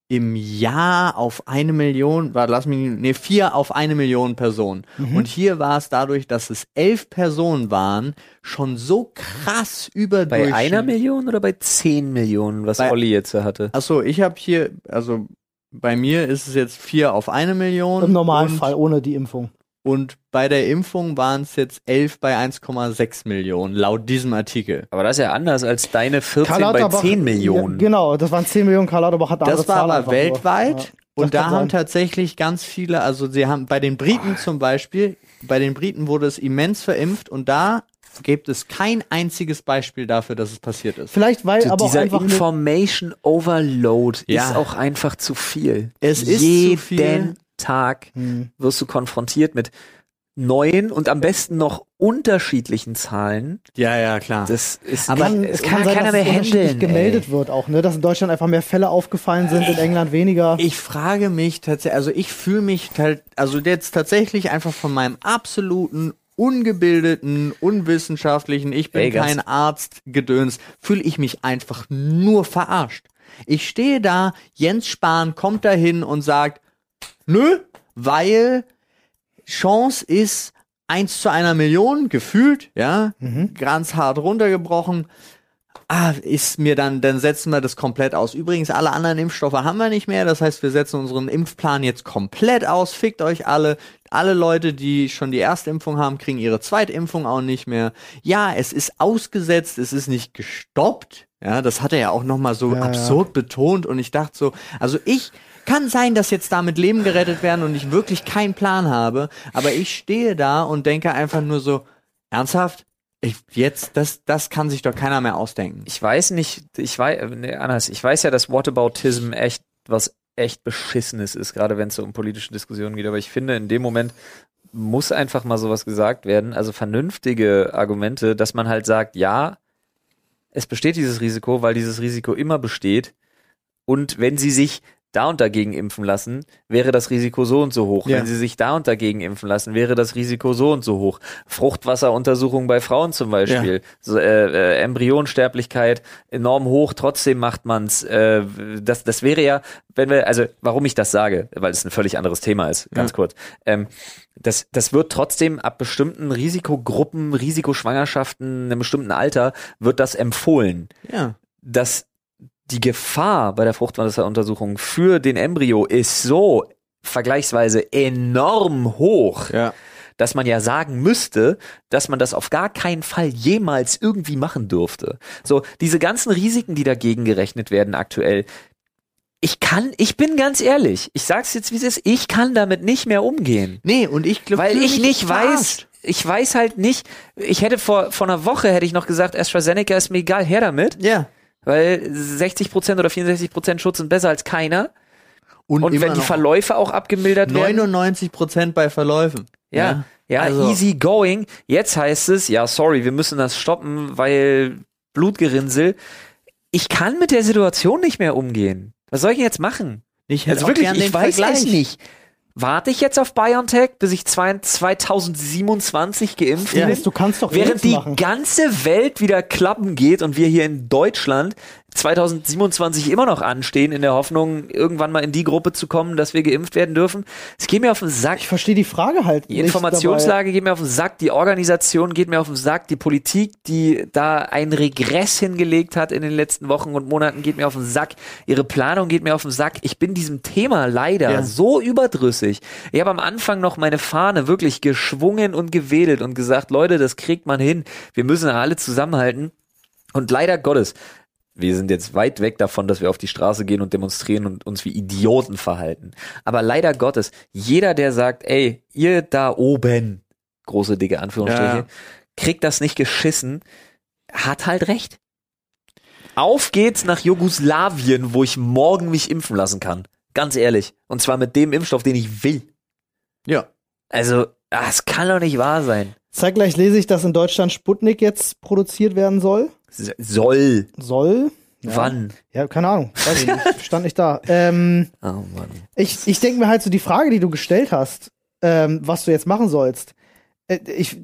im Jahr auf eine Million, warte, lass mich, nee, vier auf eine Million Personen. Und hier war es dadurch, dass es elf Personen waren, schon so krass Bei überdurchschnittlich. einer Million oder bei zehn Millionen, was Bei- Olli jetzt hatte? Achso, ich habe hier, also bei mir ist es jetzt vier auf eine Million. Im Normalfall, ohne die Impfung. Und, bei der Impfung waren es jetzt elf bei 1,6 Millionen, laut diesem Artikel. Aber das ist ja anders als deine 14 bei Lauterbach- 10 Millionen. Ja, genau, das waren 10 Millionen. Karl Lauterbach hat eine Das war Zahl aber weltweit. Ja. Und da haben sein. tatsächlich ganz viele, also sie haben bei den Briten zum Beispiel, bei den Briten wurde es immens verimpft und da gibt es kein einziges Beispiel dafür, dass es passiert ist. Vielleicht, weil aber auch Dieser einfach Information Overload Ja. ist auch einfach zu viel. Es ist Jeden zu viel. Tag Hm. wirst du konfrontiert mit neuen und am besten noch unterschiedlichen Zahlen. Ja, ja, klar. Das ist Aber kann, es es kann, kann sein, keiner dass mehr handeln. gemeldet ey. wird auch, ne? Dass in Deutschland einfach mehr Fälle aufgefallen sind, in England weniger. Ich frage mich tatsächlich, also ich fühle mich halt, also jetzt tatsächlich einfach von meinem absoluten ungebildeten, unwissenschaftlichen, ich bin Ey, ganz- kein Arzt gedöns, fühle ich mich einfach nur verarscht. Ich stehe da, Jens Spahn kommt dahin und sagt, nö, weil Chance ist eins zu einer Million, gefühlt, ja, ganz hart runtergebrochen. Ah, ist mir dann, dann setzen wir das komplett aus. Übrigens, alle anderen Impfstoffe haben wir nicht mehr. Das heißt, wir setzen unseren Impfplan jetzt komplett aus. Fickt euch alle. Alle Leute, die schon die Erstimpfung haben, kriegen ihre Zweitimpfung auch nicht mehr. Ja, es ist ausgesetzt, es ist nicht gestoppt. Ja, das hat er ja auch nochmal so Ja, ja. absurd betont. Und ich dachte so, also ich, kann sein, dass jetzt damit Leben gerettet werden und ich wirklich keinen Plan habe, aber ich stehe da und denke einfach nur so, ernsthaft? Ich, jetzt, das, das kann sich doch keiner mehr ausdenken. Ich weiß nicht, ich weiß, nee, anders. Ich weiß ja, dass Whataboutism echt was echt Beschissenes ist, gerade wenn es so um politische Diskussionen geht. Aber ich finde, in dem Moment muss einfach mal sowas gesagt werden. Also vernünftige Argumente, dass man halt sagt, ja, es besteht dieses Risiko, weil dieses Risiko immer besteht. Und wenn sie sich da und dagegen impfen lassen, wäre das Risiko so und so hoch. Ja. Wenn sie sich da und dagegen impfen lassen, wäre das Risiko so und so hoch. Fruchtwasseruntersuchungen bei Frauen zum Beispiel, so, äh, äh, Embryonsterblichkeit enorm hoch, trotzdem macht man's. Äh, das, das wäre ja, wenn wir, also warum ich das sage, weil es ein völlig anderes Thema ist, ganz Ja. kurz. Ähm, das, das wird trotzdem ab bestimmten Risikogruppen, Risikoschwangerschaften, einem bestimmten Alter, wird das empfohlen Ja. dass die Gefahr bei der Fruchtwasseruntersuchung für den Embryo ist so vergleichsweise enorm hoch, Ja. dass man ja sagen müsste, dass man das auf gar keinen Fall jemals irgendwie machen dürfte. So, diese ganzen Risiken, die dagegen gerechnet werden aktuell, ich kann, ich bin ganz ehrlich, ich sag's jetzt wie es ist, ich kann damit nicht mehr umgehen. Nee, und ich glaube, Weil ich nicht weiß, ich weiß halt nicht, ich hätte vor, vor einer Woche hätte ich noch gesagt, AstraZeneca ist mir egal, her damit, Ja. Weil 60% oder 64% Schutz sind besser als keiner. Und, immer wenn die Verläufe auch abgemildert werden. 99 Prozent bei Verläufen. Ja, ja, Also- easy going. Jetzt heißt es, ja, sorry, wir müssen das stoppen, weil Blutgerinnsel. Ich kann mit der Situation nicht mehr umgehen. Was soll ich denn jetzt machen? Ich hätte Also wirklich, ich weiß Vergleich. es nicht. Warte ich jetzt auf BioNTech, bis ich zwei- 2027 geimpft Ja. bin? Du kannst doch Während die machen. ganze Welt wieder klappen geht und wir hier in Deutschland 2027 immer noch anstehen in der Hoffnung, irgendwann mal in die Gruppe zu kommen, dass wir geimpft werden dürfen. Es geht mir auf den Sack. Ich verstehe die Frage halt Die nicht Informationslage geht mir auf den Sack, die Organisation geht mir auf den Sack, die Politik, die da einen Regress hingelegt hat in den letzten Wochen und Monaten, geht mir auf den Sack. Ihre Planung geht mir auf den Sack. Ich bin diesem Thema leider Ja. so überdrüssig. Ich habe am Anfang noch meine Fahne wirklich geschwungen und gewedelt und gesagt, Leute, das kriegt man hin. Wir müssen alle zusammenhalten. Und leider Gottes, wir sind jetzt weit weg davon, dass wir auf die Straße gehen und demonstrieren und uns wie Idioten verhalten. Aber leider Gottes, jeder, der sagt, ey, ihr da oben, große dicke Anführungsstriche, Ja. kriegt das nicht geschissen, hat halt recht. Auf geht's nach Jugoslawien, wo ich morgen mich impfen lassen kann. Ganz ehrlich. Und zwar mit dem Impfstoff, den ich will. Ja. Also, das kann doch nicht wahr sein. Zeitgleich lese ich, dass in Deutschland Sputnik jetzt produziert werden soll. Soll. Soll. Ja. Wann? Ja, keine Ahnung. Weiß ich nicht. Stand nicht da. Ähm, Oh Mann. ich ich denke mir halt so die Frage, die du gestellt hast, ähm, was du jetzt machen sollst. Äh, ich,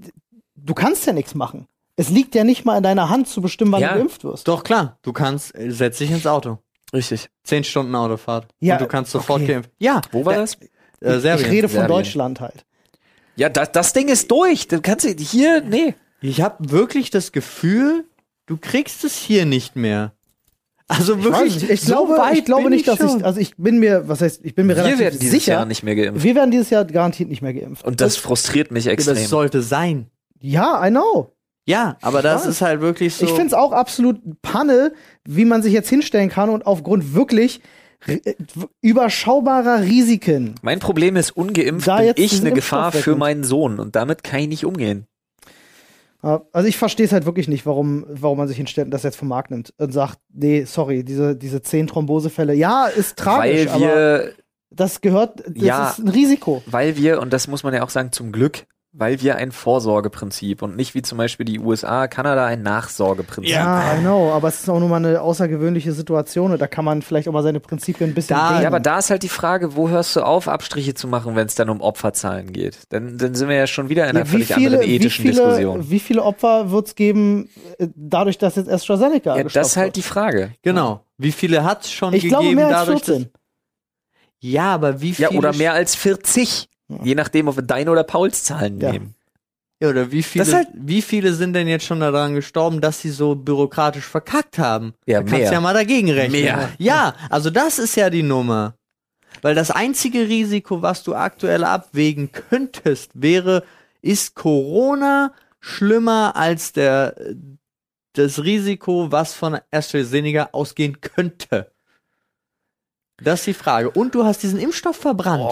du kannst ja nichts machen. Es liegt ja nicht mal in deiner Hand zu bestimmen, wann Ja. du geimpft wirst. Doch, klar. Du kannst, äh, setz dich ins Auto. Richtig. Zehn Stunden Autofahrt. Ja, Und du kannst sofort okay. geimpft. Ja. Wo war Da- das? Äh, ich Serbien. rede von Serbien. Deutschland halt. Ja, das, das Ding ist durch. Du kannst hier, nee. Ich habe wirklich das Gefühl, du kriegst es hier nicht mehr. Also Ich, wirklich, weiß nicht. ich so glaube, weit ich glaube bin nicht, dass schon. ich, also ich bin mir, was heißt, ich bin mir Wir relativ werden dieses sicher, Jahr nicht mehr geimpft. wir werden dieses Jahr garantiert nicht mehr geimpft. Und das frustriert mich extrem. das sollte sein. ja, I know. Ja, aber das weiß. ist halt wirklich so. Ich finde es auch absolut Panne, wie man sich jetzt hinstellen kann und aufgrund wirklich äh, überschaubarer Risiken. mein Problem ist, ungeimpft bin ich eine Gefahr für meinen Sohn und damit kann ich nicht umgehen. Ja, Also ich verstehe es halt wirklich nicht, warum, warum man sich hinstellt und das jetzt vom Markt nimmt und sagt, nee, sorry, diese, diese zehn Thrombosefälle, ja, ist tragisch, weil aber wir, das gehört, das Ja. ist ein Risiko. weil wir, und das muss man ja auch sagen, zum Glück, weil wir ein Vorsorgeprinzip und nicht wie zum Beispiel die USA, Kanada ein Nachsorgeprinzip. Ja, I know, aber es ist auch nur mal eine außergewöhnliche Situation und da kann man vielleicht auch mal seine Prinzipien ein bisschen Da-. Ja, aber da ist halt die Frage, wo hörst du auf, Abstriche zu machen, wenn es dann um Opferzahlen geht? Dann, dann sind wir ja schon wieder in einer Ja, wie völlig viele, anderen wie ethischen viele, Diskussion. wie viele Opfer wird es geben, äh, dadurch, dass jetzt AstraZeneca Ja, das ist halt wird? die Frage. genau. Wie viele hat's schon Ich gegeben glaube mehr als dadurch, 14. dass, Ja, aber wie Ja, viele oder mehr als 40. Ja. Je nachdem, ob wir deine oder Pauls Zahlen Ja. nehmen. Ja, oder wie viele, halt- wie viele sind denn jetzt schon daran gestorben, dass sie so byrokratisch verkackt haben? Ja, da kannst mehr. du ja mal dagegen rechnen. Mehr. Ja, also das ist ja die Nummer. Weil das einzige Risiko, was du aktuell abwägen könntest, wäre, ist Corona schlimmer als der, das Risiko, was von AstraZeneca ausgehen könnte? Das ist die Frage. Und du hast diesen Impfstoff verbrannt.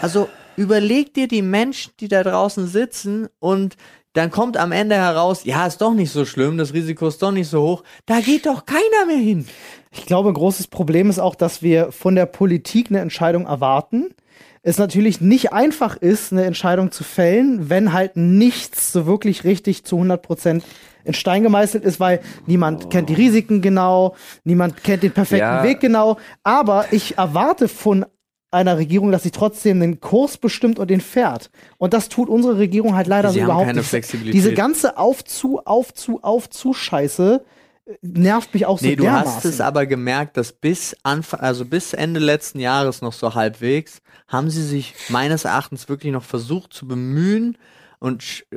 Also überleg dir die Menschen, die da draußen sitzen und dann kommt am Ende heraus, ja, ist doch nicht so schlimm, das Risiko ist doch nicht so hoch. Da geht doch keiner mehr hin. Ich glaube, ein großes Problem ist auch, dass wir von der Politik eine Entscheidung erwarten. Es natürlich nicht einfach ist, eine Entscheidung zu fällen, wenn halt nichts so wirklich richtig zu 100 Prozent in Stein gemeißelt ist, weil niemand kennt die Risiken genau, niemand kennt den perfekten Ja. Weg genau. Aber ich erwarte von einer Regierung, dass sie trotzdem den Kurs bestimmt und den fährt. Und das tut unsere Regierung halt leider Sie so überhaupt nicht. Diese ganze Aufzu, Aufzu, Aufzu Scheiße äh, nervt mich auch so Nee, du dermaßen. hast es aber gemerkt, dass bis Anfang, also bis Ende letzten Jahres noch so halbwegs, haben sie sich meines Erachtens wirklich noch versucht zu bemühen und äh,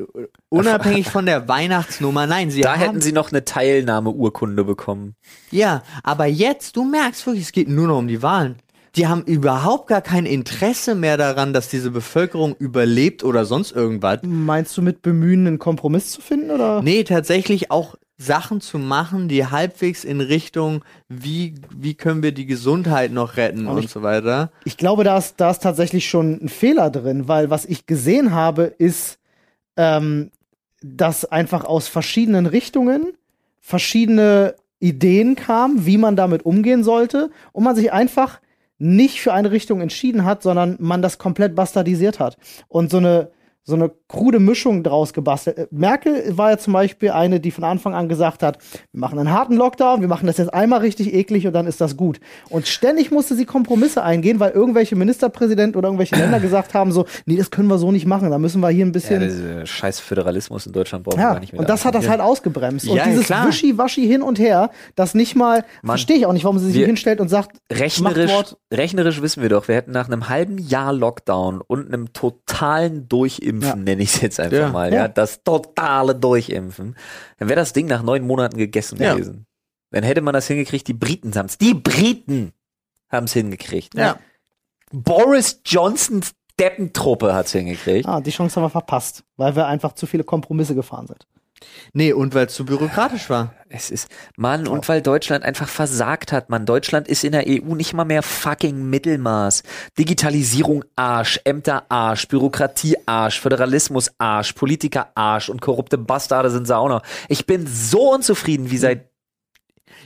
unabhängig von der Weihnachtsnummer, nein, sie Da haben, hätten sie noch eine Teilnahmeurkunde bekommen. ja, aber jetzt, du merkst wirklich, es geht nur noch um die Wahlen. Die haben überhaupt gar kein Interesse mehr daran, dass diese Bevölkerung überlebt oder sonst irgendwas. Meinst du mit bemühen, einen Kompromiss zu finden? Oder? Nee, tatsächlich auch Sachen zu machen, die halbwegs in Richtung, wie, wie können wir die Gesundheit noch retten Und und, ich- so weiter. Ich glaube, da ist, da ist tatsächlich schon ein Fehler drin, weil was ich gesehen habe, ist ähm, dass einfach aus verschiedenen Richtungen verschiedene Ideen kamen, wie man damit umgehen sollte und man sich einfach nicht für eine Richtung entschieden hat, sondern man das komplett bastardisiert hat. Und so eine so eine krude Mischung draus gebastelt. Äh, Merkel war ja zum Beispiel eine, die von Anfang an gesagt hat, wir machen einen harten Lockdown, wir machen das jetzt einmal richtig eklig und dann ist das gut. Und ständig musste sie Kompromisse eingehen, weil irgendwelche Ministerpräsidenten oder irgendwelche Länder gesagt haben, so, nee, das können wir so nicht machen, da müssen wir hier ein bisschen. Ja, dieser scheiß Föderalismus in Deutschland brauchen wir Ja, gar nicht mehr. und das hat das halt ausgebremst. Und Ja, dieses. Wischi-Waschi hin und her, das nicht mal, verstehe ich auch nicht, warum sie sich wir- hinstellt und sagt, Rechnerisch, rechnerisch wissen wir doch, wir hätten nach einem halben Jahr Lockdown und einem totalen Durchimpfen, Ja. nenne ich es jetzt einfach Ja. mal, ja. Das totale Durchimpfen, dann wäre das Ding nach neun Monaten gegessen gewesen. Dann hätte man das hingekriegt, die Briten haben's, die Briten haben's hingekriegt. Ja. Boris Johnsons Deppentruppe hat's hingekriegt. ah, die Chance haben wir verpasst, weil wir einfach zu viele Kompromisse gefahren sind. Nee, und weil es zu bürokratisch war. Es ist, Mann, und weil Deutschland einfach versagt hat, Mann. Deutschland ist in der EU nicht mal mehr fucking Mittelmaß. Digitalisierung Arsch, Ämter Arsch, Bürokratie Arsch, Föderalismus Arsch, Politiker Arsch und korrupte Bastarde sind sie auch noch. Ich bin so unzufrieden wie seit,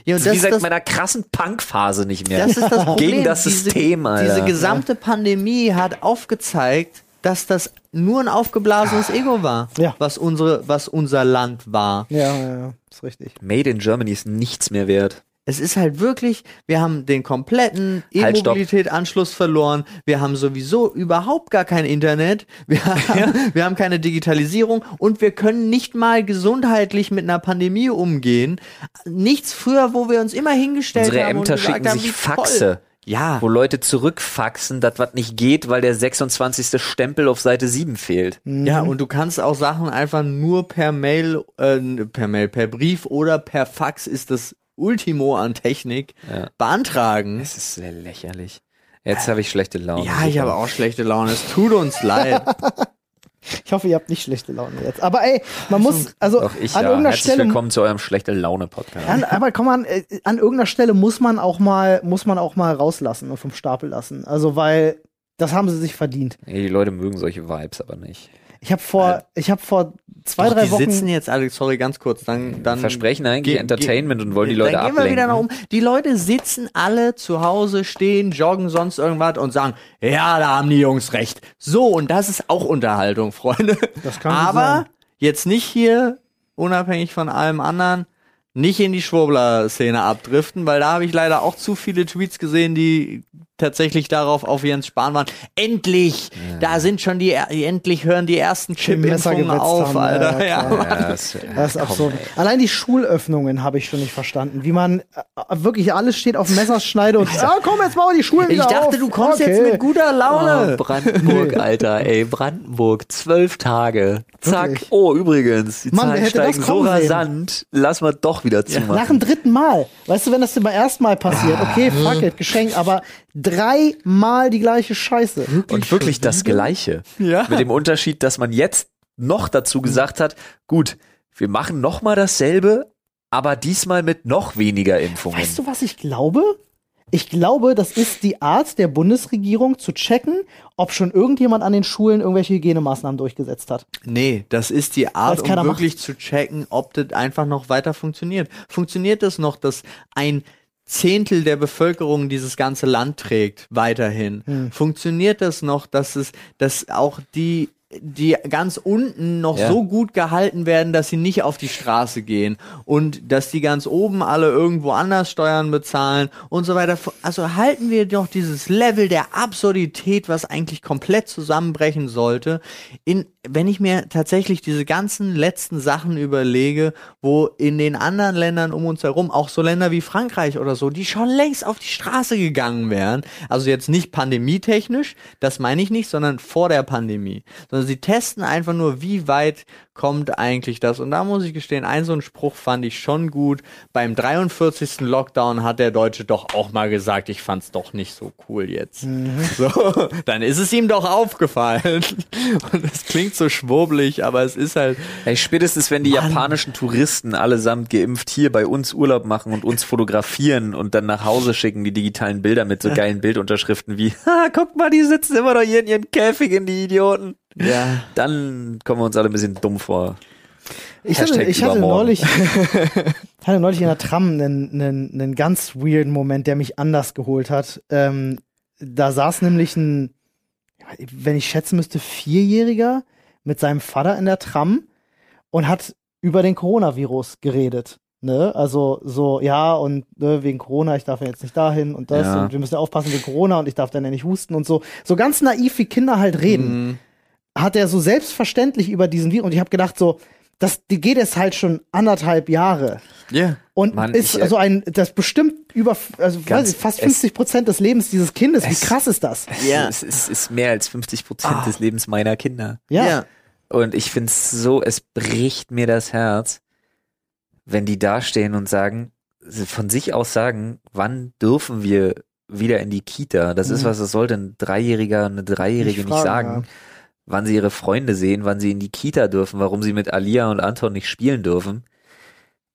Ja, und wie das, seit das, meiner krassen Punkphase nicht mehr. das ist das Problem. Gegen das System, Alter. Diese gesamte Pandemie hat aufgezeigt, dass das nur ein aufgeblasenes Ego war, Ja. was unsere, was unser Land war. Ja, ja, ja, ist richtig. Made in Germany ist nichts mehr wert. Es ist halt wirklich, wir haben den kompletten Halt. E-Mobilität-Anschluss verloren. Wir haben sowieso überhaupt gar kein Internet. Wir haben, wir haben keine Digitalisierung und wir können nicht mal gesundheitlich mit einer Pandemie umgehen. Nichts früher, wo wir uns immer hingestellt Unsere haben. Ämter und gesagt schicken haben, sich wie toll. Ja. Wo Leute zurückfaxen, das was nicht geht, weil der 26. Stempel auf Seite 7 fehlt. Ja, und du kannst auch Sachen einfach nur per Mail, äh, per Mail, per Brief oder per Fax ist das Ultimo an Technik Ja. beantragen. Es ist sehr lächerlich. Jetzt habe ich schlechte Laune. Ja, ich habe auch schlechte Laune. Es tut uns leid. Ich hoffe, ihr habt nicht schlechte Laune jetzt. Aber ey, man muss, also Doch, ich an ja. irgendeiner Herzlich Stelle. willkommen zu eurem schlechte Laune Podcast. An, aber komm an, äh, an irgendeiner Stelle muss man auch mal, muss man auch mal rauslassen und vom Stapel lassen. Also, weil das haben sie sich verdient. Nee, die Leute mögen solche Vibes aber nicht. Ich habe vor, ich habe vor zwei, Doch, drei die Wochen. sitzen jetzt alle, sorry, ganz kurz, dann, dann Versprechen eigentlich Ge- Entertainment ge- und wollen die Leute Dann gehen wir ablenken. wieder nach oben. Die Leute sitzen alle zu Hause, stehen, joggen, sonst irgendwas und sagen, ja, da haben die Jungs recht. So, und das ist auch Unterhaltung, Freunde. Das kann Aber sein. jetzt nicht hier, unabhängig von allem anderen, nicht in die Schwurbler-Szene abdriften, weil da habe ich leider auch zu viele Tweets gesehen, die tatsächlich darauf auf Jens Spahn waren. Endlich! Da sind schon die, endlich hören die ersten Chip-Impfungen auf, haben, Alter. ja, Ja. Ja, das, Das ist komm, absurd. ey. Allein die Schulöffnungen habe ich schon nicht verstanden. Wie man äh, wirklich alles steht auf Messerschneide und ah, komm, jetzt machen wir die Schulen Ich dachte, auf. du kommst okay. jetzt mit guter Laune. Oh, Brandenburg, Alter, ey, Brandenburg, zwölf Tage. Zack. Wirklich? Oh, übrigens, die Mann, Zahlen hätte das steigen so rasant. Lass mal doch wieder zumachen. Nach dem dritten Mal. Weißt du, wenn das immer erstmal passiert, okay, fuck it, Geschenk, aber dreimal die gleiche Scheiße. Und wirklich das Gleiche. Ja. Mit dem Unterschied, dass man jetzt noch dazu gesagt hat, gut, wir machen noch mal dasselbe, aber diesmal mit noch weniger Impfungen. Weißt du, was ich glaube? Ich glaube, das ist die Art der Bundesregierung zu checken, ob schon irgendjemand an den Schulen irgendwelche Hygienemaßnahmen durchgesetzt hat. Nee, das ist die Art, um wirklich zu checken, ob das einfach noch weiter funktioniert. Funktioniert es noch, dass ein Zehntel der Bevölkerung dieses ganze Land trägt, weiterhin? Hm. Funktioniert das noch, dass es, dass auch die die ganz unten noch Ja. so gut gehalten werden, dass sie nicht auf die Straße gehen und dass die ganz oben alle irgendwo anders Steuern bezahlen und so weiter. Also halten wir doch dieses Level der Absurdität, was eigentlich komplett zusammenbrechen sollte, in, wenn ich mir tatsächlich diese ganzen letzten Sachen überlege, wo in den anderen Ländern um uns herum, auch so Länder wie Frankreich oder so, die schon längst auf die Straße gegangen wären, also jetzt nicht pandemietechnisch, das meine ich nicht, sondern vor der Pandemie, sondern sie testen einfach nur, wie weit kommt eigentlich das. Und da muss ich gestehen, ein so ein Spruch fand ich schon gut. Beim 43. Lockdown hat der Deutsche doch auch mal gesagt, ich fand's doch nicht so cool jetzt. So, dann ist es ihm doch aufgefallen. Und das klingt klingt so schwurbelig, aber es ist halt. Hey, spätestens wenn die Mann. japanischen Touristen allesamt geimpft hier bei uns Urlaub machen und uns fotografieren und dann nach Hause schicken, die digitalen Bilder mit so geilen Bildunterschriften wie, ha, guck mal, die sitzen immer noch hier in ihren Käfigen, die Idioten. Ja. Dann kommen wir uns alle ein bisschen dumm vor. Ich hatte, ich hatte neulich, hatte neulich in der Tram einen, einen, einen ganz weirden Moment, der mich anders geholt hat. Ähm, da saß nämlich ein, wenn ich schätzen müsste, Vierjähriger mit seinem Vater in der Tram und hat über den Coronavirus geredet. Ne? Also so, ja, und ne, wegen Corona, ich darf ja jetzt nicht dahin und das Ja. und wir müssen ja aufpassen wegen Corona und ich darf dann ja nicht husten und so. So ganz naiv, wie Kinder halt reden Mhm. hat er so selbstverständlich über diesen Virus. Und ich habe gedacht, so, das die geht es halt schon anderthalb Jahre. Ja. Und Mann, ist ich, äh, also ein, das bestimmt über, also Ganz- weiß ich, fast es- 50 Prozent des Lebens dieses Kindes. Wie es- krass ist das? Ja. Es ist, ist mehr als 50 Prozent Ah. des Lebens meiner Kinder. Ja. Und ich find's so, es bricht mir das Herz, wenn die dastehen und sagen, von sich aus sagen, wann dürfen wir wieder in die Kita? Das ist Mhm. was, das sollte ein Dreijähriger, eine Dreijährige Nicht nicht, fragen, sagen. Wann sie ihre Freunde sehen, wann sie in die Kita dürfen, warum sie mit Alia und Anton nicht spielen dürfen.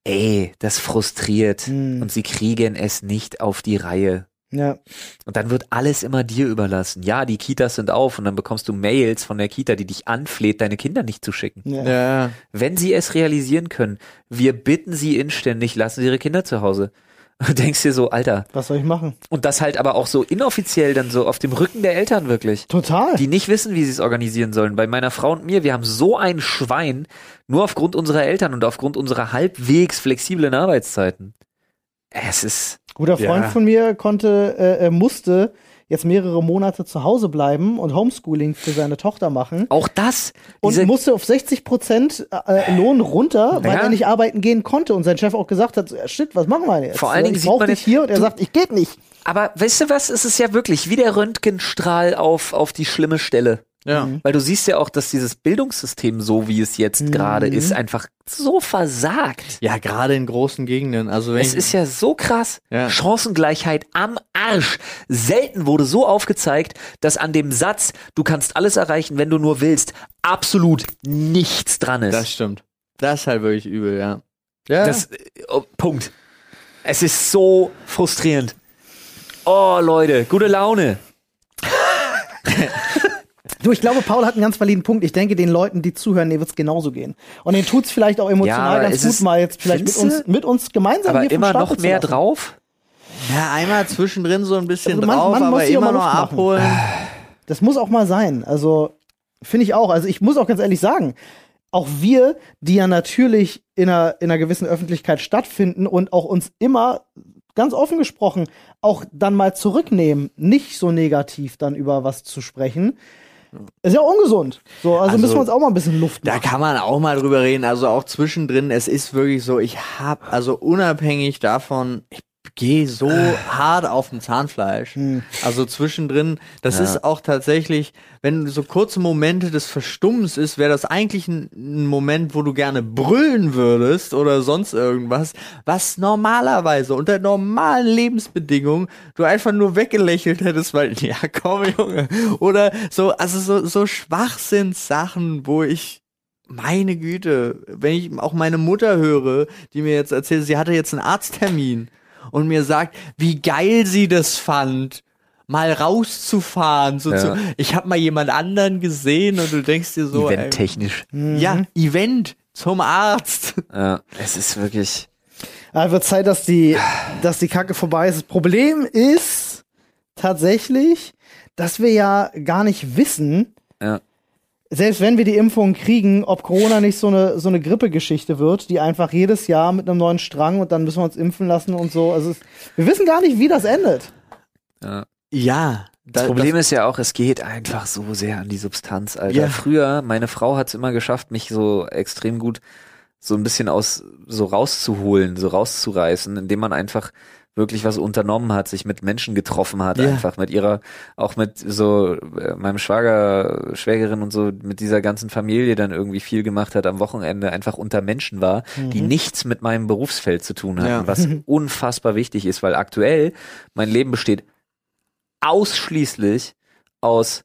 Ey, das frustriert. Mhm. Und sie kriegen es nicht auf die Reihe. Ja. Und dann wird alles immer dir überlassen. Ja, die Kitas sind auf und dann bekommst du Mails von der Kita, die dich anfleht, deine Kinder nicht zu schicken. ja. Ja. Wenn sie es realisieren können, wir bitten sie inständig, lassen sie ihre Kinder zu Hause. Du denkst dir so, Alter. Was soll ich machen? Und das halt aber auch so inoffiziell dann so auf dem Rücken der Eltern wirklich. Total. Die nicht wissen, wie sie es organisieren sollen. Bei meiner Frau und mir, wir haben so ein Schwein, nur aufgrund unserer Eltern und aufgrund unserer halbwegs flexiblen Arbeitszeiten. Es ist, Guter Freund Ja. von mir konnte, äh, äh, musste jetzt mehrere Monate zu Hause bleiben und Homeschooling für seine Tochter machen. auch das, Und musste auf 60 Prozent äh, Lohn runter, weil Ja. er nicht arbeiten gehen konnte. Und sein Chef auch gesagt hat, ja, shit, was machen wir jetzt? Vor allen Dingen ich sieht man dich hier und er sagt, ich geht nicht. aber weißt du was, es ist ja wirklich wie der Röntgenstrahl auf, auf die schlimme Stelle. Ja. Mhm. Weil du siehst ja auch, dass dieses Bildungssystem, so wie es jetzt Mhm. gerade ist, einfach so versagt. Ja, gerade in großen Gegenden. Also wenn Es ist ja so krass. Ja. Chancengleichheit am Arsch. Selten wurde so aufgezeigt, dass an dem Satz, du kannst alles erreichen, wenn du nur willst, absolut nichts dran ist. das stimmt. Das ist halt wirklich übel, ja. Ja. Das, äh, oh, Punkt. Es ist so frustrierend. Oh, Leute, gute Laune. Du, ich glaube, Paul hat einen ganz validen Punkt. Ich denke, den Leuten, die zuhören, denen wird's genauso gehen. Und denen tut's vielleicht auch emotional aber ganz es gut, mal jetzt vielleicht mit uns, mit uns gemeinsam Aber hier immer noch mehr drauf? ja, einmal zwischendrin so ein bisschen Also man- drauf, man muss aber immer noch abholen. Das muss auch mal sein. Also, finde ich auch. Also, ich muss auch ganz ehrlich sagen, auch wir, die ja natürlich in einer, in einer gewissen Öffentlichkeit stattfinden und auch uns immer ganz offen gesprochen auch dann mal zurücknehmen, nicht so negativ dann über was zu sprechen, ist ja ungesund. So, also, Also, müssen wir uns auch mal ein bisschen Luft Da machen. kann man auch mal drüber reden. Also auch zwischendrin, es ist wirklich so, ich hab, also unabhängig davon, ich gehe so hart auf dem Zahnfleisch. Hm. Also zwischendrin, das Ja. ist auch tatsächlich, wenn so kurze Momente des Verstummens ist, wäre das eigentlich ein, ein Moment, wo du gerne brüllen würdest oder sonst irgendwas, was normalerweise unter normalen Lebensbedingungen du einfach nur weggelächelt hättest, weil, ja komm Junge, oder so, also so, so Schwachsinnssachen, wo ich meine Güte, wenn ich auch meine Mutter höre, die mir jetzt erzählt, sie hatte jetzt einen Arzttermin und mir sagt, wie geil sie das fand, mal rauszufahren. So Ja. zu, ich habe mal jemand anderen gesehen und du denkst dir so, ey, Eventtechnisch. ja, Event zum Arzt. Ja, es ist wirklich. Ja, wird Zeit, dass die, dass die Kacke vorbei ist. Das Problem ist tatsächlich, dass wir ja gar nicht wissen, Ja. Selbst wenn wir die Impfung kriegen, ob Corona nicht so eine, so eine Grippegeschichte wird, die einfach jedes Jahr mit einem neuen Strang und dann müssen wir uns impfen lassen und so. Also es, wir wissen gar nicht, wie das endet. Ja. Ja. Das Problem ist ja auch, es geht einfach so sehr an die Substanz, Alter. Ja. Früher, meine Frau hat es immer geschafft, mich so extrem gut so ein bisschen aus, so rauszuholen, so rauszureißen, indem man einfach wirklich was unternommen hat, sich mit Menschen getroffen hat, Ja. einfach mit ihrer, auch mit so äh, meinem Schwager, Schwägerin und so, mit dieser ganzen Familie dann irgendwie viel gemacht hat am Wochenende, einfach unter Menschen war, die nichts mit meinem Berufsfeld zu tun hatten, Ja. was unfassbar wichtig ist, weil aktuell mein Leben besteht ausschließlich aus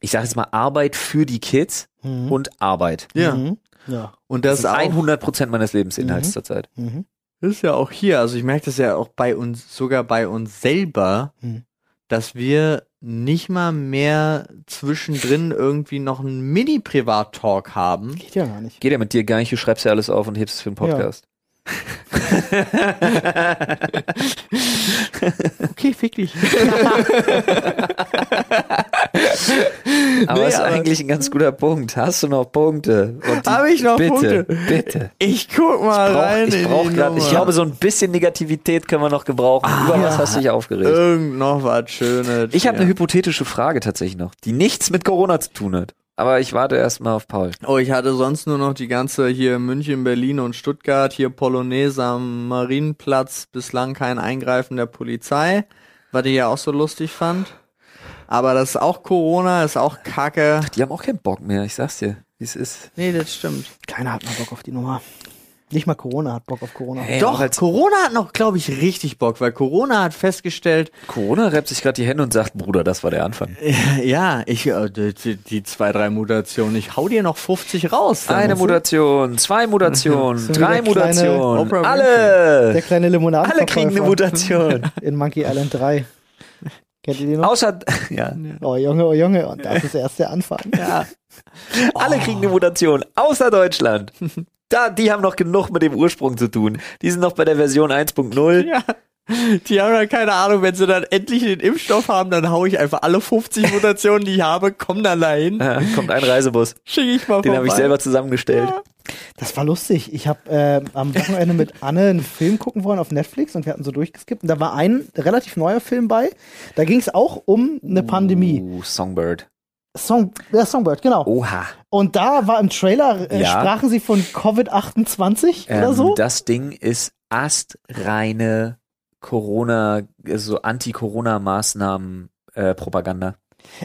ich sage jetzt mal Arbeit für die Kids Mhm. und Arbeit. Ja. Mhm. Ja. Und Das das, ist auch, 100 Prozent meines Lebensinhalts Mhm. zurzeit. Mhm. Das ist ja auch hier. Also ich merke das ja auch bei uns, sogar bei uns selber, Mhm. dass wir nicht mal mehr zwischendrin irgendwie noch einen Mini-Privat-Talk haben. Geht ja gar nicht. Geht ja mit dir gar nicht, du schreibst ja alles auf und hebst es für den Podcast. Okay, fick dich. Aber Nee, ist aber- eigentlich ein ganz guter Punkt. Hast du noch Punkte? Und die- Hab ich noch bitte, Punkte? Bitte. Ich guck mal Ich brauch, rein. ich brauch grad, ich glaube, so ein bisschen Negativität können wir noch gebrauchen. Über was hast du dich aufgeregt? Irgend noch was Schönes. Ich habe ja. eine hypothetische Frage tatsächlich noch, die nichts mit Corona zu tun hat. Aber ich warte erstmal auf Paul. Oh, ich hatte sonst nur noch die ganze hier München, Berlin und Stuttgart, hier Polonaise am Marienplatz, bislang kein Eingreifen der Polizei, was ich ja auch so lustig fand. Aber das ist auch Corona, ist auch Kacke. Die haben auch keinen Bock mehr, ich sag's dir, wie es ist. Nee, das stimmt. Keiner hat mal Bock auf die Nummer. Nicht mal Corona hat Bock auf Corona. Hey, Doch, Corona hat noch, glaube ich, richtig Bock, weil Corona hat festgestellt, Corona reibt sich gerade die Hände und sagt, Bruder, das war der Anfang. ja, ich, äh, die, die zwei, drei Mutationen, ich hau dir noch 50 raus. Eine Mutation, zwei Mutationen, So wie drei kleine Mutationen, alle, Der kleine Limonaden. alle kriegen eine Mutation. In Monkey Island 3. Kennt ihr die noch? Außer, ja, Oh Junge, oh Junge. Und das ist erst der Anfang. Ja. alle kriegen eine Mutation, außer Deutschland. Da, die haben noch genug mit dem Ursprung zu tun. Die sind noch bei der Version 1.0. Ja. Die haben ja keine Ahnung, wenn sie dann endlich den Impfstoff haben, dann hau ich einfach alle 50 Mutationen, die ich habe, komm dann dahin, Ja, kommt ein Reisebus. schicke ich mal Den habe ich selber zusammengestellt. Ja. Das war lustig. Ich habe äh, am Wochenende mit Anne einen Film gucken wollen auf Netflix und wir hatten so durchgeskippt. Und da war ein relativ neuer Film bei. Da ging es auch um eine Pandemie. Uh, Songbird. Song, der Songbird, genau. Oha. Und da war im Trailer, äh, Ja. sprachen sie von Covid-28 oder Ähm, so. Das Ding ist astreine Corona, so Anti-Corona-Maßnahmen äh.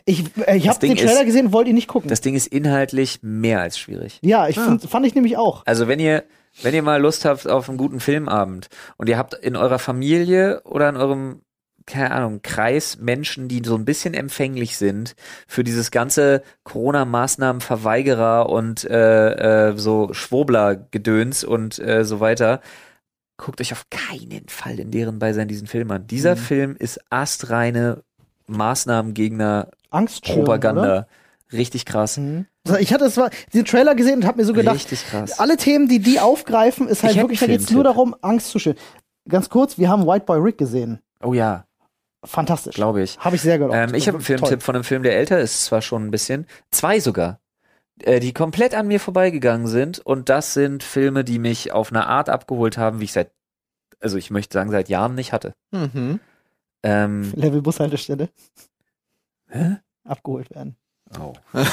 Ich, äh, ich das habe den Trailer ist- gesehen, wollte ihn nicht gucken. Das Ding ist inhaltlich mehr als schwierig. ja, ich Ah. find, fand ich nämlich auch. Also wenn ihr, wenn ihr mal Lust habt auf einen guten Filmabend und ihr habt in eurer Familie oder in eurem, keine Ahnung, Kreis Menschen, die so ein bisschen empfänglich sind für dieses ganze Corona-Maßnahmen-Verweigerer und äh, äh, so Schwurbler-Gedöns und äh, so weiter, guckt euch auf keinen Fall in deren Beisein diesen Film an. Dieser Mhm. Film ist astreine Maßnahmengegner. Propaganda. Richtig krass. Mhm. Ich hatte es war den Trailer gesehen und habe mir so gedacht, Richtig krass. alle Themen, die die aufgreifen, ist halt Ich wirklich, da geht es nur darum, Angst zu schüren. Ganz kurz, wir haben White Boy Rick gesehen. Oh ja, Fantastisch. glaube ich. Habe ich sehr gedacht. Ähm, ich habe einen Filmtipp von einem Film, der älter ist, zwar schon ein bisschen. Zwei sogar. Äh, die komplett an mir vorbeigegangen sind. Und das sind Filme, die mich auf eine Art abgeholt haben, wie ich seit, also ich möchte sagen, seit Jahren nicht hatte. Mhm. Ähm, Level Bushaltestelle hä? abgeholt werden. Oh.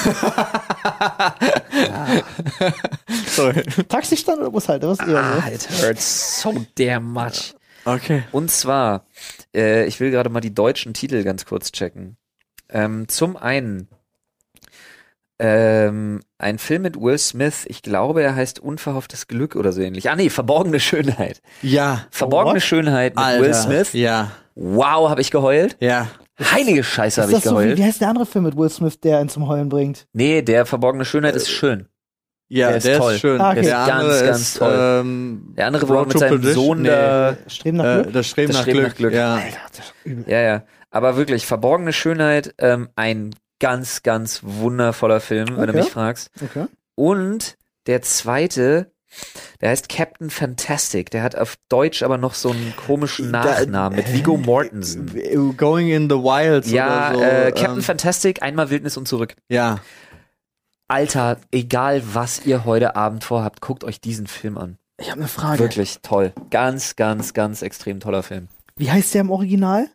Sorry. Taxistand oder Bushalte? Was eher Ah, so? it hurts so damn much. Okay. Und zwar, äh, ich will gerade mal die deutschen Titel ganz kurz checken. Ähm, zum einen ähm, ein Film mit Will Smith, ich glaube, er heißt Unverhofftes Glück oder so ähnlich. Ah nee, Verborgene Schönheit. Ja. Verborgene What? Schönheit mit Alter. Will Smith. Ja. Wow, habe ich geheult. Ja. Heilige Scheiße, habe ich das so wie, geheult. wie heißt der andere Film mit Will Smith, der ihn zum Heulen bringt? nee, der Verborgene Schönheit ist schön. Ja, Der der ist ist, toll. schön. Ah, okay. Der Der ist andere ganz, ganz ist, toll. Ähm, Der andere, er Road mit seinem? Sohn Nee. da, Streben nach Äh, Glück? das Streben, Das nach, Streben Glück. nach Glück. Ja. Alter, ist ja, ja. Aber wirklich, Verborgene Schönheit, ähm, ein ganz, ganz wundervoller Film, wenn du Okay. mich fragst. Okay. Und der zweite, der heißt Captain Fantastic. Der hat auf Deutsch aber noch so einen komischen Nachnamen mit Vigo Mortensen. Going in the Wilds Ja, oder so. äh, Captain ähm, Fantastic, einmal Wildnis und zurück. Ja. Alter, egal was ihr heute Abend vorhabt, guckt euch diesen Film an. Ich habe eine Frage. Wirklich toll. Ganz, ganz, ganz extrem toller Film. Wie heißt der im Original?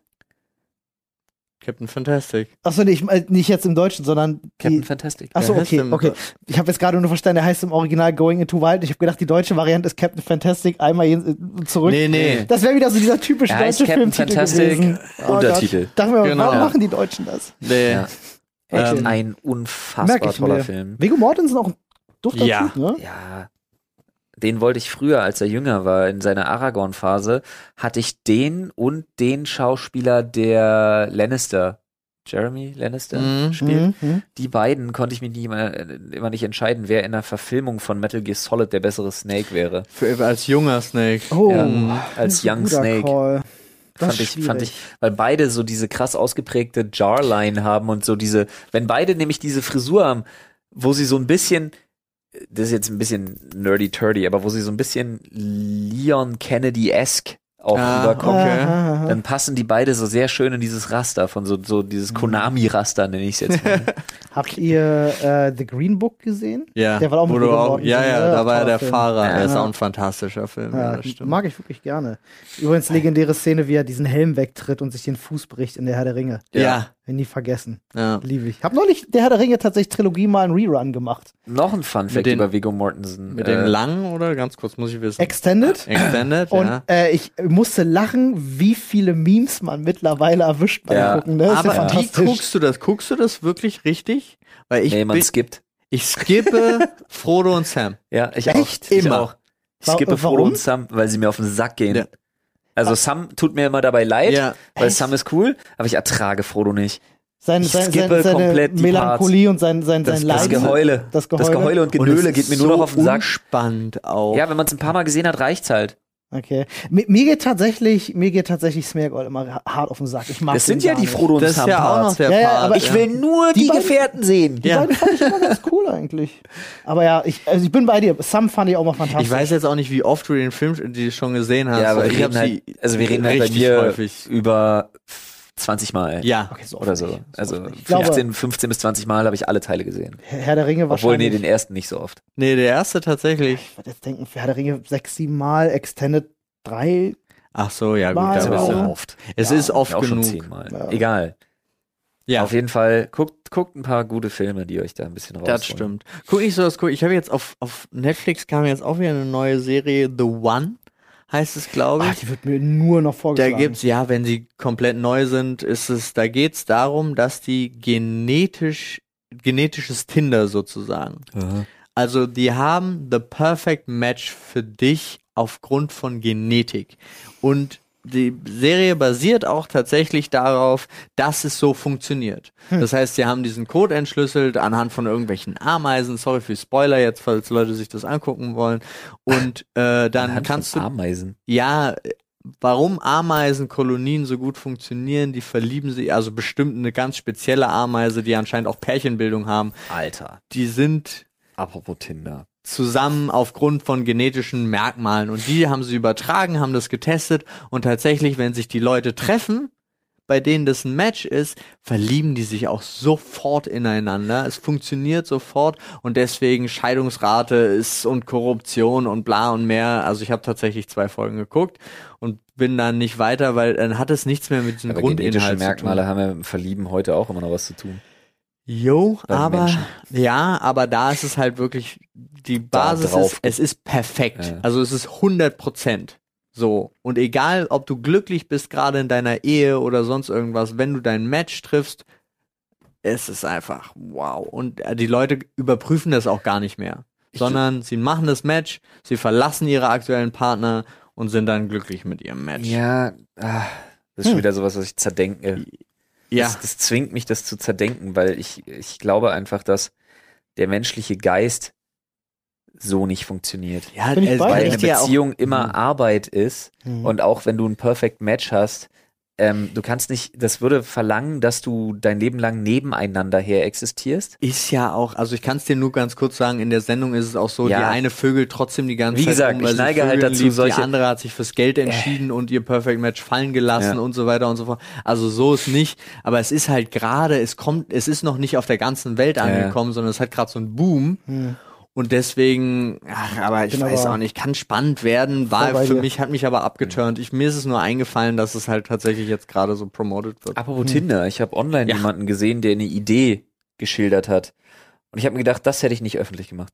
Captain Fantastic. Achso, nee, ich, äh, nicht jetzt im Deutschen, sondern Captain die. Fantastic. Achso, okay, okay. Ich habe jetzt gerade nur verstanden, der heißt im Original Going into Wild. Ich habe gedacht, die deutsche Variante ist Captain Fantastic, einmal äh, zurück. Nee, nee. Das wäre wieder so dieser typische Er deutsche Captain Filmtitel Fantastic, gewesen. Oh Untertitel. Gott. Dachten wir, Genau. warum machen die Deutschen das? Nee. Ja. Echt ein Merk unfassbar toller mir. Film. Viggo Mortensen auch ein dufter Ja. Typ, ne? Ja. Den wollte ich früher, als er jünger war, in seiner Aragorn-Phase, hatte ich den und den Schauspieler, der Lannister Jeremy Lannister Mhm. spielt. Mhm. Die beiden konnte ich mich nie immer, immer nicht entscheiden, wer in der Verfilmung von Metal Gear Solid der bessere Snake wäre. Für, als junger Snake. Oh, Ja, als ein Young Snake. Call. Das fand ich, fand ich, weil beide so diese krass ausgeprägte Jarline haben und so diese, wenn beide nämlich diese Frisur haben, wo sie so ein bisschen, das ist jetzt ein bisschen nerdy-turdy, aber wo sie so ein bisschen Leon Kennedy-esque auch Ah, rüberkommen, okay. Dann passen die beide so sehr schön in dieses Raster von so, so dieses Konami-Raster, nenne ich es jetzt mal. Habt ihr äh, The Green Book gesehen? Ja, Der war auch mit auch, ja, ja, da war ja der Film. Fahrer. Ja. Der ist auch ein fantastischer Film. Ja, Ja, das stimmt. mag ich wirklich gerne. Übrigens legendäre Szene, wie er diesen Helm wegtritt und sich den Fuß bricht in der Herr der Ringe. Ja, Will nie vergessen. ja. Liebe ich. Hab neulich der Herr der Ringe tatsächlich Trilogie mal einen Rerun gemacht. Noch ein Fun Fact den- über Viggo Mortensen. Mit äh, dem langen oder ganz kurz muss ich wissen. Extended. Extended, Und ja. äh, ich musste lachen, wie viele Memes man mittlerweile erwischt beim Ja. Gucken. Ne? Ist ja Aber wie guckst du das? Guckst du das wirklich richtig? Weil ich nee, man bin, skippt. ich skippe Frodo und Sam. Ja, ich Echt? auch. Ich Immer. auch. Ich skippe Frodo warum? und Sam, weil sie mir auf den Sack gehen. Also Sam tut mir immer dabei leid, Ja. weil Echt? Sam ist cool, aber ich ertrage Frodo nicht. Sein, Ich sein, skippe sein, seine komplett die Melancholie und sein, sein, Das, sein das Leiden. Geheule. Das Geheule. Das Geheule und Genöle geht mir nur so noch auf den Sack. Unspannend auch. Ja, wenn man es ein paar Mal gesehen hat, reicht's halt. Okay. Mir, mir geht tatsächlich, mir geht tatsächlich Smeargol immer hart auf den Sack. Ich mag Das sind ja die. Frodo und das ist Sam ja auch noch Parts. der Ja, ja, aber Ich will nur Die die, beiden- Gefährten sehen. Die Ja. beiden fand ich immer ganz cool eigentlich. Aber ja, ich, also ich bin bei dir. Sam fand ich auch mal fantastisch. Ich weiß jetzt auch nicht, wie oft du den Film die schon gesehen hast. Ja, aber ich reden halt, also wir reden halt bei richtig mir häufig. über 20 Mal. Ja. Okay, so Oder so. nicht. Also oft nicht. Ich glaube, 15, 15 bis 20 Mal habe ich alle Teile gesehen. Herr der Ringe Obwohl, nee, wahrscheinlich. den ersten nicht so oft. Nee, der erste tatsächlich. ich würde jetzt denken, Herr der Ringe sechs, sieben Mal, Extended drei. Ach so, ja gut. Das ist da aber bist so. du- auch oft. Es Ja, ist oft auch schon genug. zehnmal. Ja. Egal. Ja, Auf jeden Fall, guckt, guckt ein paar gute Filme, die euch da ein bisschen rausholen. das stimmt. Guck nicht so das cool. Ich habe jetzt auf, auf Netflix kam jetzt auch wieder eine neue Serie, The One heißt es, glaube Ah, ich. die wird mir nur noch Da vorgeschlagen. gibt's, ja, wenn sie komplett neu sind, ist es, da geht's darum, dass die genetisch, genetisches Tinder sozusagen. Aha. Also die haben the perfect match für dich aufgrund von Genetik. Und die Serie basiert auch tatsächlich darauf, dass es so funktioniert. Das heißt, sie haben diesen Code entschlüsselt anhand von irgendwelchen Ameisen. Sorry für Spoiler jetzt, falls Leute sich das angucken wollen. Und äh, dann Anhand kannst du Ameisen. ja, warum Ameisenkolonien so gut funktionieren, die verlieben sich, also bestimmt eine ganz spezielle Ameise, die anscheinend auch Pärchenbildung haben, Alter. die sind Apropos Tinder. Zusammen aufgrund von genetischen Merkmalen und die haben sie übertragen, haben das getestet und tatsächlich, wenn sich die Leute treffen, bei denen das ein Match ist, verlieben die sich auch sofort ineinander. Es funktioniert sofort und deswegen Scheidungsrate ist und Korruption und bla und mehr. Also ich habe tatsächlich zwei Folgen geguckt und bin dann nicht weiter, weil dann hat es nichts mehr mit diesem Aber genetische Grundinhalt zu tun. Merkmale haben ja mit dem Verlieben heute auch immer noch was zu tun. Jo, aber Menschen. ja, aber da ist es halt wirklich die Basis ist, es ist perfekt. Ja. Also es ist 100 Prozent. So und egal, ob du glücklich bist gerade in deiner Ehe oder sonst irgendwas, wenn du dein Match triffst, es ist einfach wow. Und äh, die Leute überprüfen das auch gar nicht mehr, sondern sie machen das Match, sie verlassen ihre aktuellen Partner und sind dann glücklich mit ihrem Match. Ja, ah, das ist schon Hm. wieder sowas, was ich zerdenke. Ja. Das, das zwingt mich, das zu zerdenken, weil ich, ich glaube einfach, dass der menschliche Geist so nicht funktioniert. ja dir. Weil eine ja auch- Beziehung immer Mhm. Arbeit ist Mhm. und auch wenn du ein Perfect Match hast, ähm, du kannst nicht, das würde verlangen, dass du dein Leben lang nebeneinander her existierst. Ist ja auch, also ich kann es dir nur ganz kurz sagen, in der Sendung ist es auch so, Ja. die eine vögelt trotzdem die ganze Wie Zeit gesagt, um, ich neige halt dazu, liebt, solche- die andere hat sich fürs Geld entschieden und ihr Perfect Match fallen gelassen Ja. und so weiter und so fort. Also so ist nicht, aber es ist halt gerade, es kommt, es ist noch nicht auf der ganzen Welt Ja. angekommen, sondern es hat gerade so einen Boom. Hm. Und deswegen, ach, aber ich Bin weiß aber auch nicht, kann spannend werden, war für dir. mich, hat mich aber abgeturnt. Ich, mir ist es nur eingefallen, dass es halt tatsächlich jetzt gerade so promoted wird. Apropos Tinder, ich habe online Ja. jemanden gesehen, der eine Idee geschildert hat. Und ich habe mir gedacht, das hätte ich nicht öffentlich gemacht.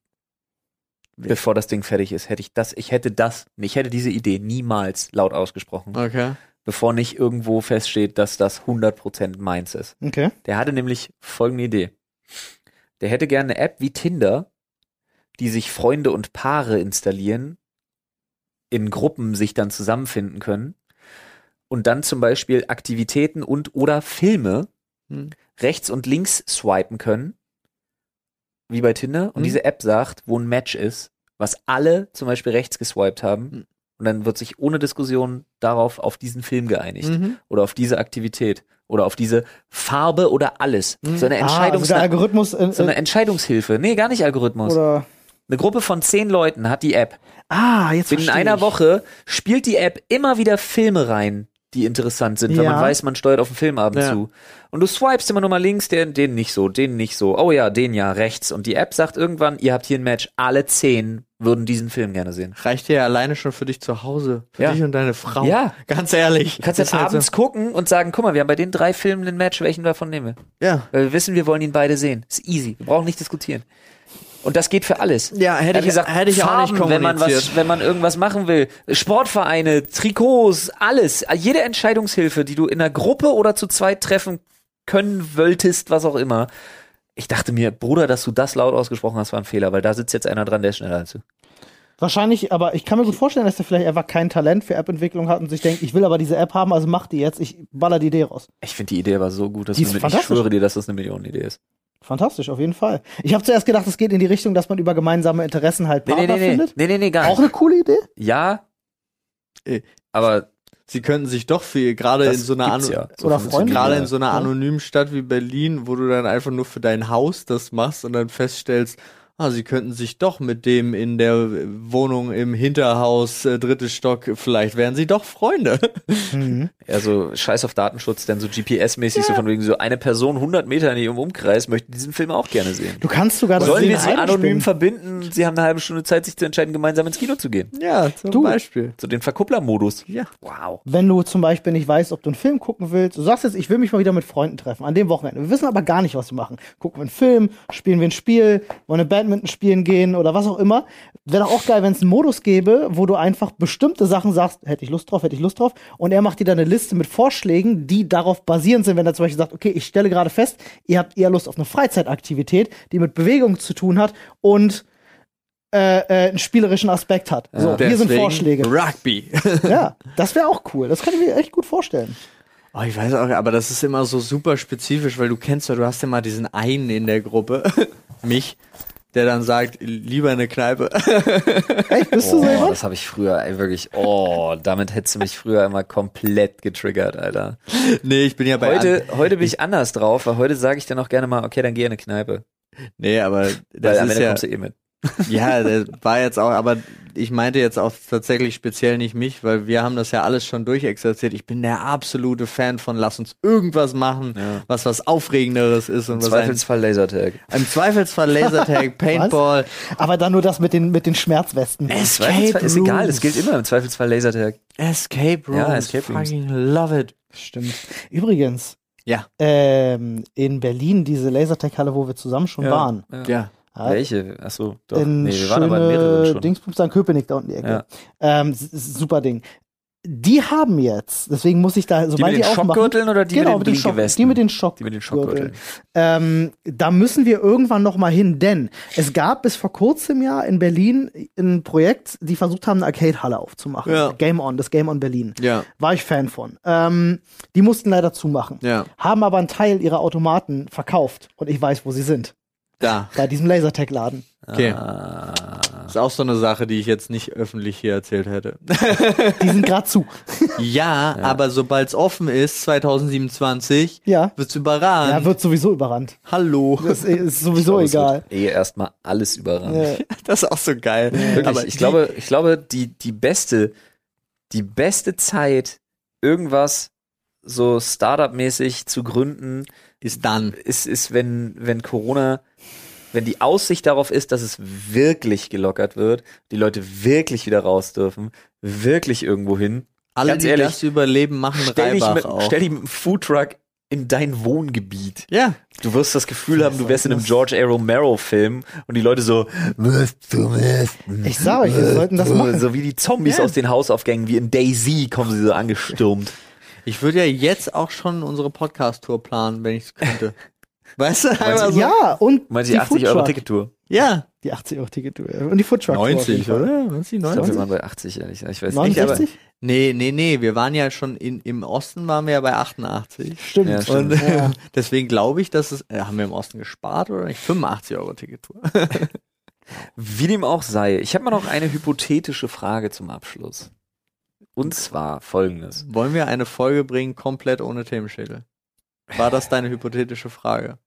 Bevor das Ding fertig ist, hätte ich das, ich hätte das, ich hätte diese Idee niemals laut ausgesprochen, Okay. bevor nicht irgendwo feststeht, dass das 100% meins ist. Okay. Der hatte nämlich folgende Idee. Der hätte gerne eine App wie Tinder, die sich Freunde und Paare installieren, in Gruppen sich dann zusammenfinden können und dann zum Beispiel Aktivitäten und oder Filme Hm. rechts und links swipen können, wie bei Tinder, und Mhm. diese App sagt, wo ein Match ist, was alle zum Beispiel rechts geswiped haben, Mhm. und dann wird sich ohne Diskussion darauf auf diesen Film geeinigt Mhm. oder auf diese Aktivität oder auf diese Farbe oder alles. So eine Ah, Entscheidungs also Algorithmus äh, so eine Entscheidungshilfe. Nee, gar nicht Algorithmus. oder Eine Gruppe von zehn Leuten hat die App. Ah, jetzt In verstehe einer ich. Woche spielt die App immer wieder Filme rein, die interessant sind, wenn Ja. man weiß, man steuert auf einen Filmabend Ja. zu. Und du swipest immer nur mal links, den, den nicht so, den nicht so. Oh ja, den ja, rechts. Und die App sagt irgendwann, ihr habt hier ein Match, alle zehn würden diesen Film gerne sehen. Reicht dir ja alleine schon für dich zu Hause. Für Ja. dich und deine Frau. Ja. Ganz ehrlich. Du kannst jetzt halt abends gucken und sagen, guck mal, wir haben bei den drei Filmen ein Match, welchen davon nehmen wir? So, ja. Weil wir wissen, wir wollen ihn beide sehen. Ist easy. Wir brauchen nicht diskutieren. Und das geht für alles. Ja, hätte Er ich- gesagt, hätte ich auch Farben, nicht wenn man was, kommuniziert. wenn man irgendwas machen will. Sportvereine, Trikots, alles. Jede Entscheidungshilfe, die du in einer Gruppe oder zu zweit treffen können wolltest, was auch immer. Ich dachte mir, Bruder, dass du das laut ausgesprochen hast, war ein Fehler, weil da sitzt jetzt einer dran, der ist schneller als du. Wahrscheinlich, aber ich kann mir gut vorstellen, dass der vielleicht einfach kein Talent für App-Entwicklung hat und sich denkt, ich will aber diese App haben, also mach die jetzt, ich baller die Idee raus. Ich finde die Idee aber so gut, dass Die du mit, ich fantastisch. schwöre dir, dass das eine Millionenidee ist. Fantastisch, auf jeden Fall. Ich habe zuerst gedacht, es geht in die Richtung, dass man über gemeinsame Interessen halt Nee, nee, Partner nee, nee, findet. nee, nee, nee, gar Auch nicht. eine coole Idee? Ja, Äh, aber Sie könnten sich doch viel, gerade in so einer Ano- ja. So Oder Freunde. gerade in so einer Ja. anonymen Stadt wie Berlin, wo du dann einfach nur für dein Haus das machst und dann feststellst, ah, sie könnten sich doch mit dem in der Wohnung im Hinterhaus, äh, drittes Stock, vielleicht wären sie doch Freunde. Mhm. Also scheiß auf Datenschutz, denn so GPS-mäßig, so von wegen so eine Person 100 Meter in ihrem Umkreis möchte diesen Film auch gerne sehen. Du kannst sogar das Sollen wir sie anonym verbinden? Sie haben eine halbe Stunde Zeit, sich zu entscheiden, gemeinsam ins Kino zu gehen. Ja, zum Du. Beispiel. So den Verkuppler-Modus. Ja. Wow. Wenn du zum Beispiel nicht weißt, ob du einen Film gucken willst, du sagst jetzt, ich will mich mal wieder mit Freunden treffen, an dem Wochenende. Wir wissen aber gar nicht, was wir machen. Gucken wir einen Film, spielen wir ein Spiel, wollen wir Badminton spielen gehen oder was auch immer. Wäre doch auch geil, wenn es einen Modus gäbe, wo du einfach bestimmte Sachen sagst, hätte ich Lust drauf, hätte ich Lust drauf. Und er macht dir dann eine Liste mit Vorschlägen, die darauf basierend sind, wenn er zum Beispiel sagt, okay, ich stelle gerade fest, ihr habt eher Lust auf eine Freizeitaktivität, die mit Bewegung zu tun hat und äh, äh, einen spielerischen Aspekt hat. So, hier sind Vorschläge. Rugby. Ja, das wäre auch cool. Das kann ich mir echt gut vorstellen. Oh, ich weiß auch, aber das ist immer so super spezifisch, weil du kennst ja, du hast ja mal diesen einen in der Gruppe, mich, der dann sagt, lieber eine Kneipe. Echt, bist du so Oh, jemand? das habe ich früher ey, wirklich. Oh, damit hättest du mich früher immer komplett getriggert, Alter. nee, ich bin ja bei Heute, heute bin ich anders drauf, weil heute sage ich dann auch gerne mal, okay, dann geh in eine Kneipe. Nee, aber Weil das am ist Ende ja, kommst du eh mit. Ja, das war jetzt auch, aber ich meinte jetzt auch tatsächlich speziell nicht mich, weil wir haben das ja alles schon durchexerziert. Ich bin der absolute Fan von lass uns irgendwas machen, Ja. was was Aufregenderes ist und Im was ein, Zweifelsfall Lasertag. im Zweifelsfall Lasertag, Paintball, Aber dann nur das mit den, mit den Schmerzwesten. Im Zweifelsfall ist egal, es gilt immer im Zweifelsfall Lasertag. Escape Rooms. Ja, Escape Rooms. Fucking love it. Stimmt. Übrigens, Ja. ähm, in Berlin, diese Lasertech-Halle, wo wir zusammen schon waren. Ja. Ja. Welche? Achso, doch. in nee, wir waren aber in mehreren schon. Dingsbums an Köpenick da unten die Ecke. Ja. Ähm, super Ding. Die haben jetzt, deswegen muss ich da, die sobald mit den die Schockgürteln oder die genau, mit den Schock, Blinkewesten? die mit den Schock, Die mit den Schockgürteln. Ähm, da müssen wir irgendwann noch mal hin, denn es gab bis vor kurzem ja in Berlin ein Projekt, die versucht haben, eine Arcade-Halle aufzumachen. Ja. Game On, das Game On Berlin. Ja. War ich Fan von. Ähm, die mussten leider zumachen. Ja. Haben aber einen Teil ihrer Automaten verkauft. Und ich weiß, wo sie sind. Da. Bei diesem Lasertech-Laden. Okay. Ah. Ist auch so eine Sache, die ich jetzt nicht öffentlich hier erzählt hätte. Die sind gerade zu. ja, aber sobald es offen ist, 2027, Ja. wird's überrannt. Ja, wird sowieso überrannt. Hallo. Das ist sowieso Ich glaube, egal. Eh erstmal alles überrannt. Ja. Das ist auch so geil. Wirklich, Aber ich die- glaube, ich glaube, die, die beste, die beste Zeit, irgendwas so Startup-mäßig zu gründen, ist dann. ist, ist, wenn, wenn Corona, wenn die Aussicht darauf ist, dass es wirklich gelockert wird, die Leute wirklich wieder raus dürfen, wirklich irgendwo hin. Alle, Ganz die ehrlich, das überleben, machen Stell dich, mit, auch. stell dich mit einem Foodtruck in dein Wohngebiet. ja. Du wirst das Gefühl haben, du wärst in einem George A. Romero Film und die Leute so, was zum Essen? Ich sag euch, wir sollten das machen. so wie die Zombies Ja. aus den Hausaufgängen, wie in Daisy kommen sie so angestürmt. Ich würde ja jetzt auch schon unsere Podcast-Tour planen, wenn ich es könnte. Weißt du? Einmal so. Ja, und Meinst du die die 80 Euro. Tickettour? Ja. Die 80 Euro Tickettour. Und die Foodtruck. auf jeden 90, Fall. oder? Was die Ich glaube, 90? wir waren bei 80, ehrlich gesagt. Ich weiß nicht, aber 69? Nee, nee, nee, wir waren ja schon in, im Osten waren wir ja bei 88. Stimmt. Ja, stimmt. Und Ja. deswegen glaube ich, dass es, äh, haben wir im Osten gespart oder nicht? 85 Euro Tickettour. wie dem auch sei. Ich habe mal noch eine hypothetische Frage zum Abschluss. Und zwar folgendes. Wollen wir eine Folge bringen, komplett ohne Themenschädel? War das deine hypothetische Frage?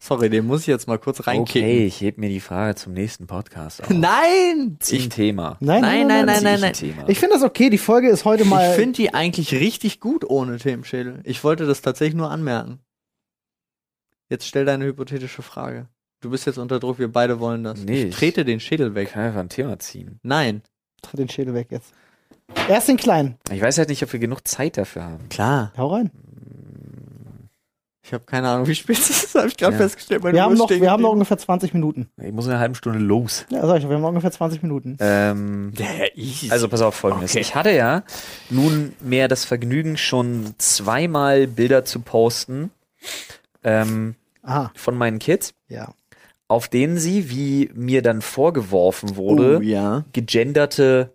Sorry, den muss ich jetzt mal kurz reinkicken. Okay, ich heb mir die Frage zum nächsten Podcast auf. Nein! Zieh ein Ich, Thema. Nein, Nein, nein, nein, nein, nein. Nein, ich finde das okay. Die Folge ist heute mal. ich finde die eigentlich richtig gut ohne Themenschädel. Ich wollte das tatsächlich nur anmerken. Jetzt stell deine hypothetische Frage. Du bist jetzt unter Druck, wir beide wollen das. Nee, ich trete den Schädel ich weg. kann einfach ein Thema ziehen. Nein. Tritt den Schädel weg jetzt. Erst den kleinen. Ich weiß halt nicht, ob wir genug Zeit dafür haben. Klar. Hau rein. Ich habe keine Ahnung, wie spät es ist, habe ich gerade Ja. festgestellt. Meine Wir haben, noch, wir haben noch ungefähr 20 Minuten. Ich muss in einer halben Stunde los. Ja, sag ich, wir haben noch ungefähr 20 Minuten. Ähm, also pass auf folgendes. Okay. Ich hatte ja nun mehr das Vergnügen, schon zweimal Bilder zu posten ähm, von meinen Kids, ja. auf denen sie, wie mir dann vorgeworfen wurde, oh, ja. gegenderte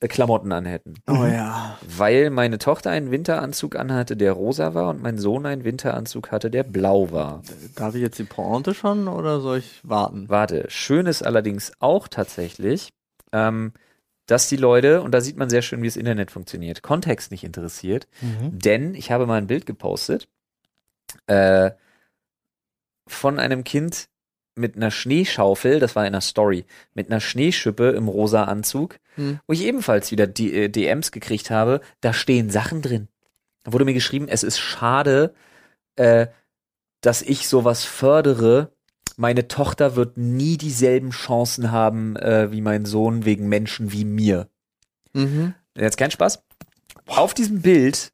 Klamotten anhätten. Oh ja. Weil meine Tochter einen Winteranzug anhatte, der rosa war und mein Sohn einen Winteranzug hatte, der blau war. Darf ich jetzt die Pointe schon oder soll ich warten? Warte, schön ist allerdings auch tatsächlich, ähm, dass die Leute, und da sieht man sehr schön, wie das Internet funktioniert, Kontext nicht interessiert, Mhm. denn ich habe mal ein Bild gepostet äh, von einem Kind mit einer Schneeschaufel, das war in einer Story, mit einer Schneeschippe im rosa Anzug, Hm. wo ich ebenfalls wieder die, äh, DMs gekriegt habe, da stehen Sachen drin. Da wurde mir geschrieben, es ist schade, äh, dass ich sowas fördere. Meine Tochter wird nie dieselben Chancen haben äh, wie mein Sohn wegen Menschen wie mir. Mhm. Jetzt kein Spaß. Auf diesem Bild,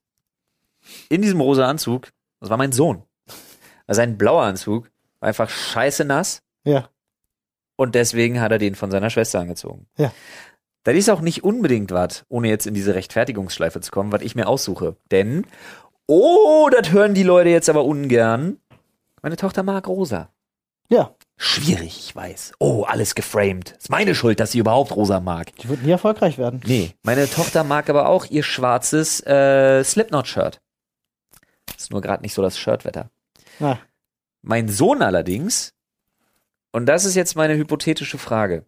in diesem rosa Anzug, das war mein Sohn. Also sein blauer Anzug war einfach scheiße nass Ja. und deswegen hat er den von seiner Schwester angezogen. Ja. Das ist auch nicht unbedingt was, ohne jetzt in diese Rechtfertigungsschleife zu kommen, was ich mir aussuche. Denn, oh, das hören die Leute jetzt aber ungern. Meine Tochter mag rosa. Ja. Schwierig, ich weiß. Oh, alles geframed. Ist meine Schuld, dass sie überhaupt rosa mag. Die wird nie erfolgreich werden. Nee, meine Tochter mag aber auch ihr schwarzes äh, Slipknot-Shirt. Ist nur gerade nicht so das Shirtwetter. Na, Mein Sohn allerdings, und das ist jetzt meine hypothetische Frage,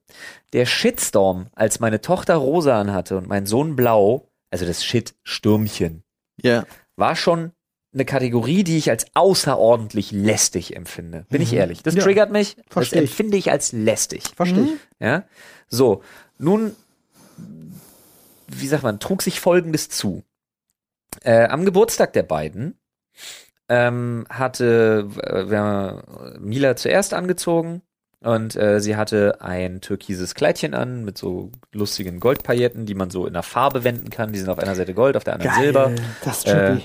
der Shitstorm, als meine Tochter rosa anhatte und mein Sohn blau, also das Shit-Stürmchen, Ja. war schon eine Kategorie, die ich als außerordentlich lästig empfinde. Bin ich Mhm. ehrlich. Das Ja, triggert mich. Das versteh ich. empfinde ich als lästig. verstehe ich. Ja, so. Nun, wie sagt man, trug sich Folgendes zu. Äh, am Geburtstag der beiden ähm, hatte äh, haben Mila zuerst angezogen und äh, sie hatte ein türkises Kleidchen an mit so lustigen Goldpailletten, die man so in der Farbe wenden kann. Die sind auf einer Seite Gold, auf der anderen Silber. Das ist trippy.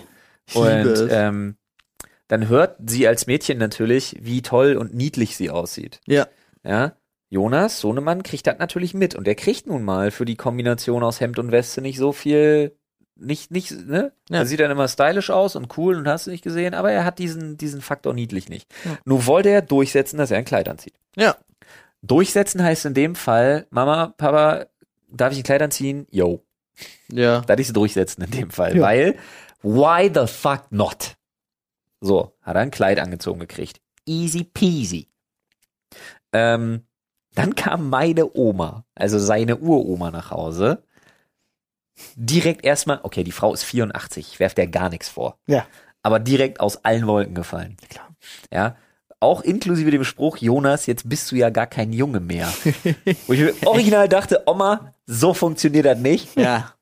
Ich Und ähm, dann hört sie als Mädchen natürlich, wie toll und niedlich sie aussieht. ja. Ja. Jonas, Sohnemann, kriegt das natürlich mit. Und der kriegt nun mal für die Kombination aus Hemd und Weste nicht so viel, nicht, nicht, ne? Ja. Er sieht dann immer stylisch aus und cool und hast du nicht gesehen, aber er hat diesen, diesen Faktor niedlich nicht. Ja. Nun wollte er durchsetzen, dass er ein Kleid anzieht. Ja. Durchsetzen heißt in dem Fall, Mama, Papa, darf ich ein Kleid anziehen? Yo. Ja. Das ist durchsetzen in dem Fall, Ja. weil why the fuck not? So, hat er ein Kleid angezogen gekriegt. Easy peasy. Ähm, dann kam meine Oma, also seine Uroma nach Hause. Direkt erstmal, okay, die Frau ist 84, ich werf der gar nichts vor. Ja. Aber direkt aus allen Wolken gefallen. Klar. Ja. Auch inklusive dem Spruch, Jonas, jetzt bist du ja gar kein Junge mehr. Wo ich original dachte, Oma, so funktioniert das nicht. Ja.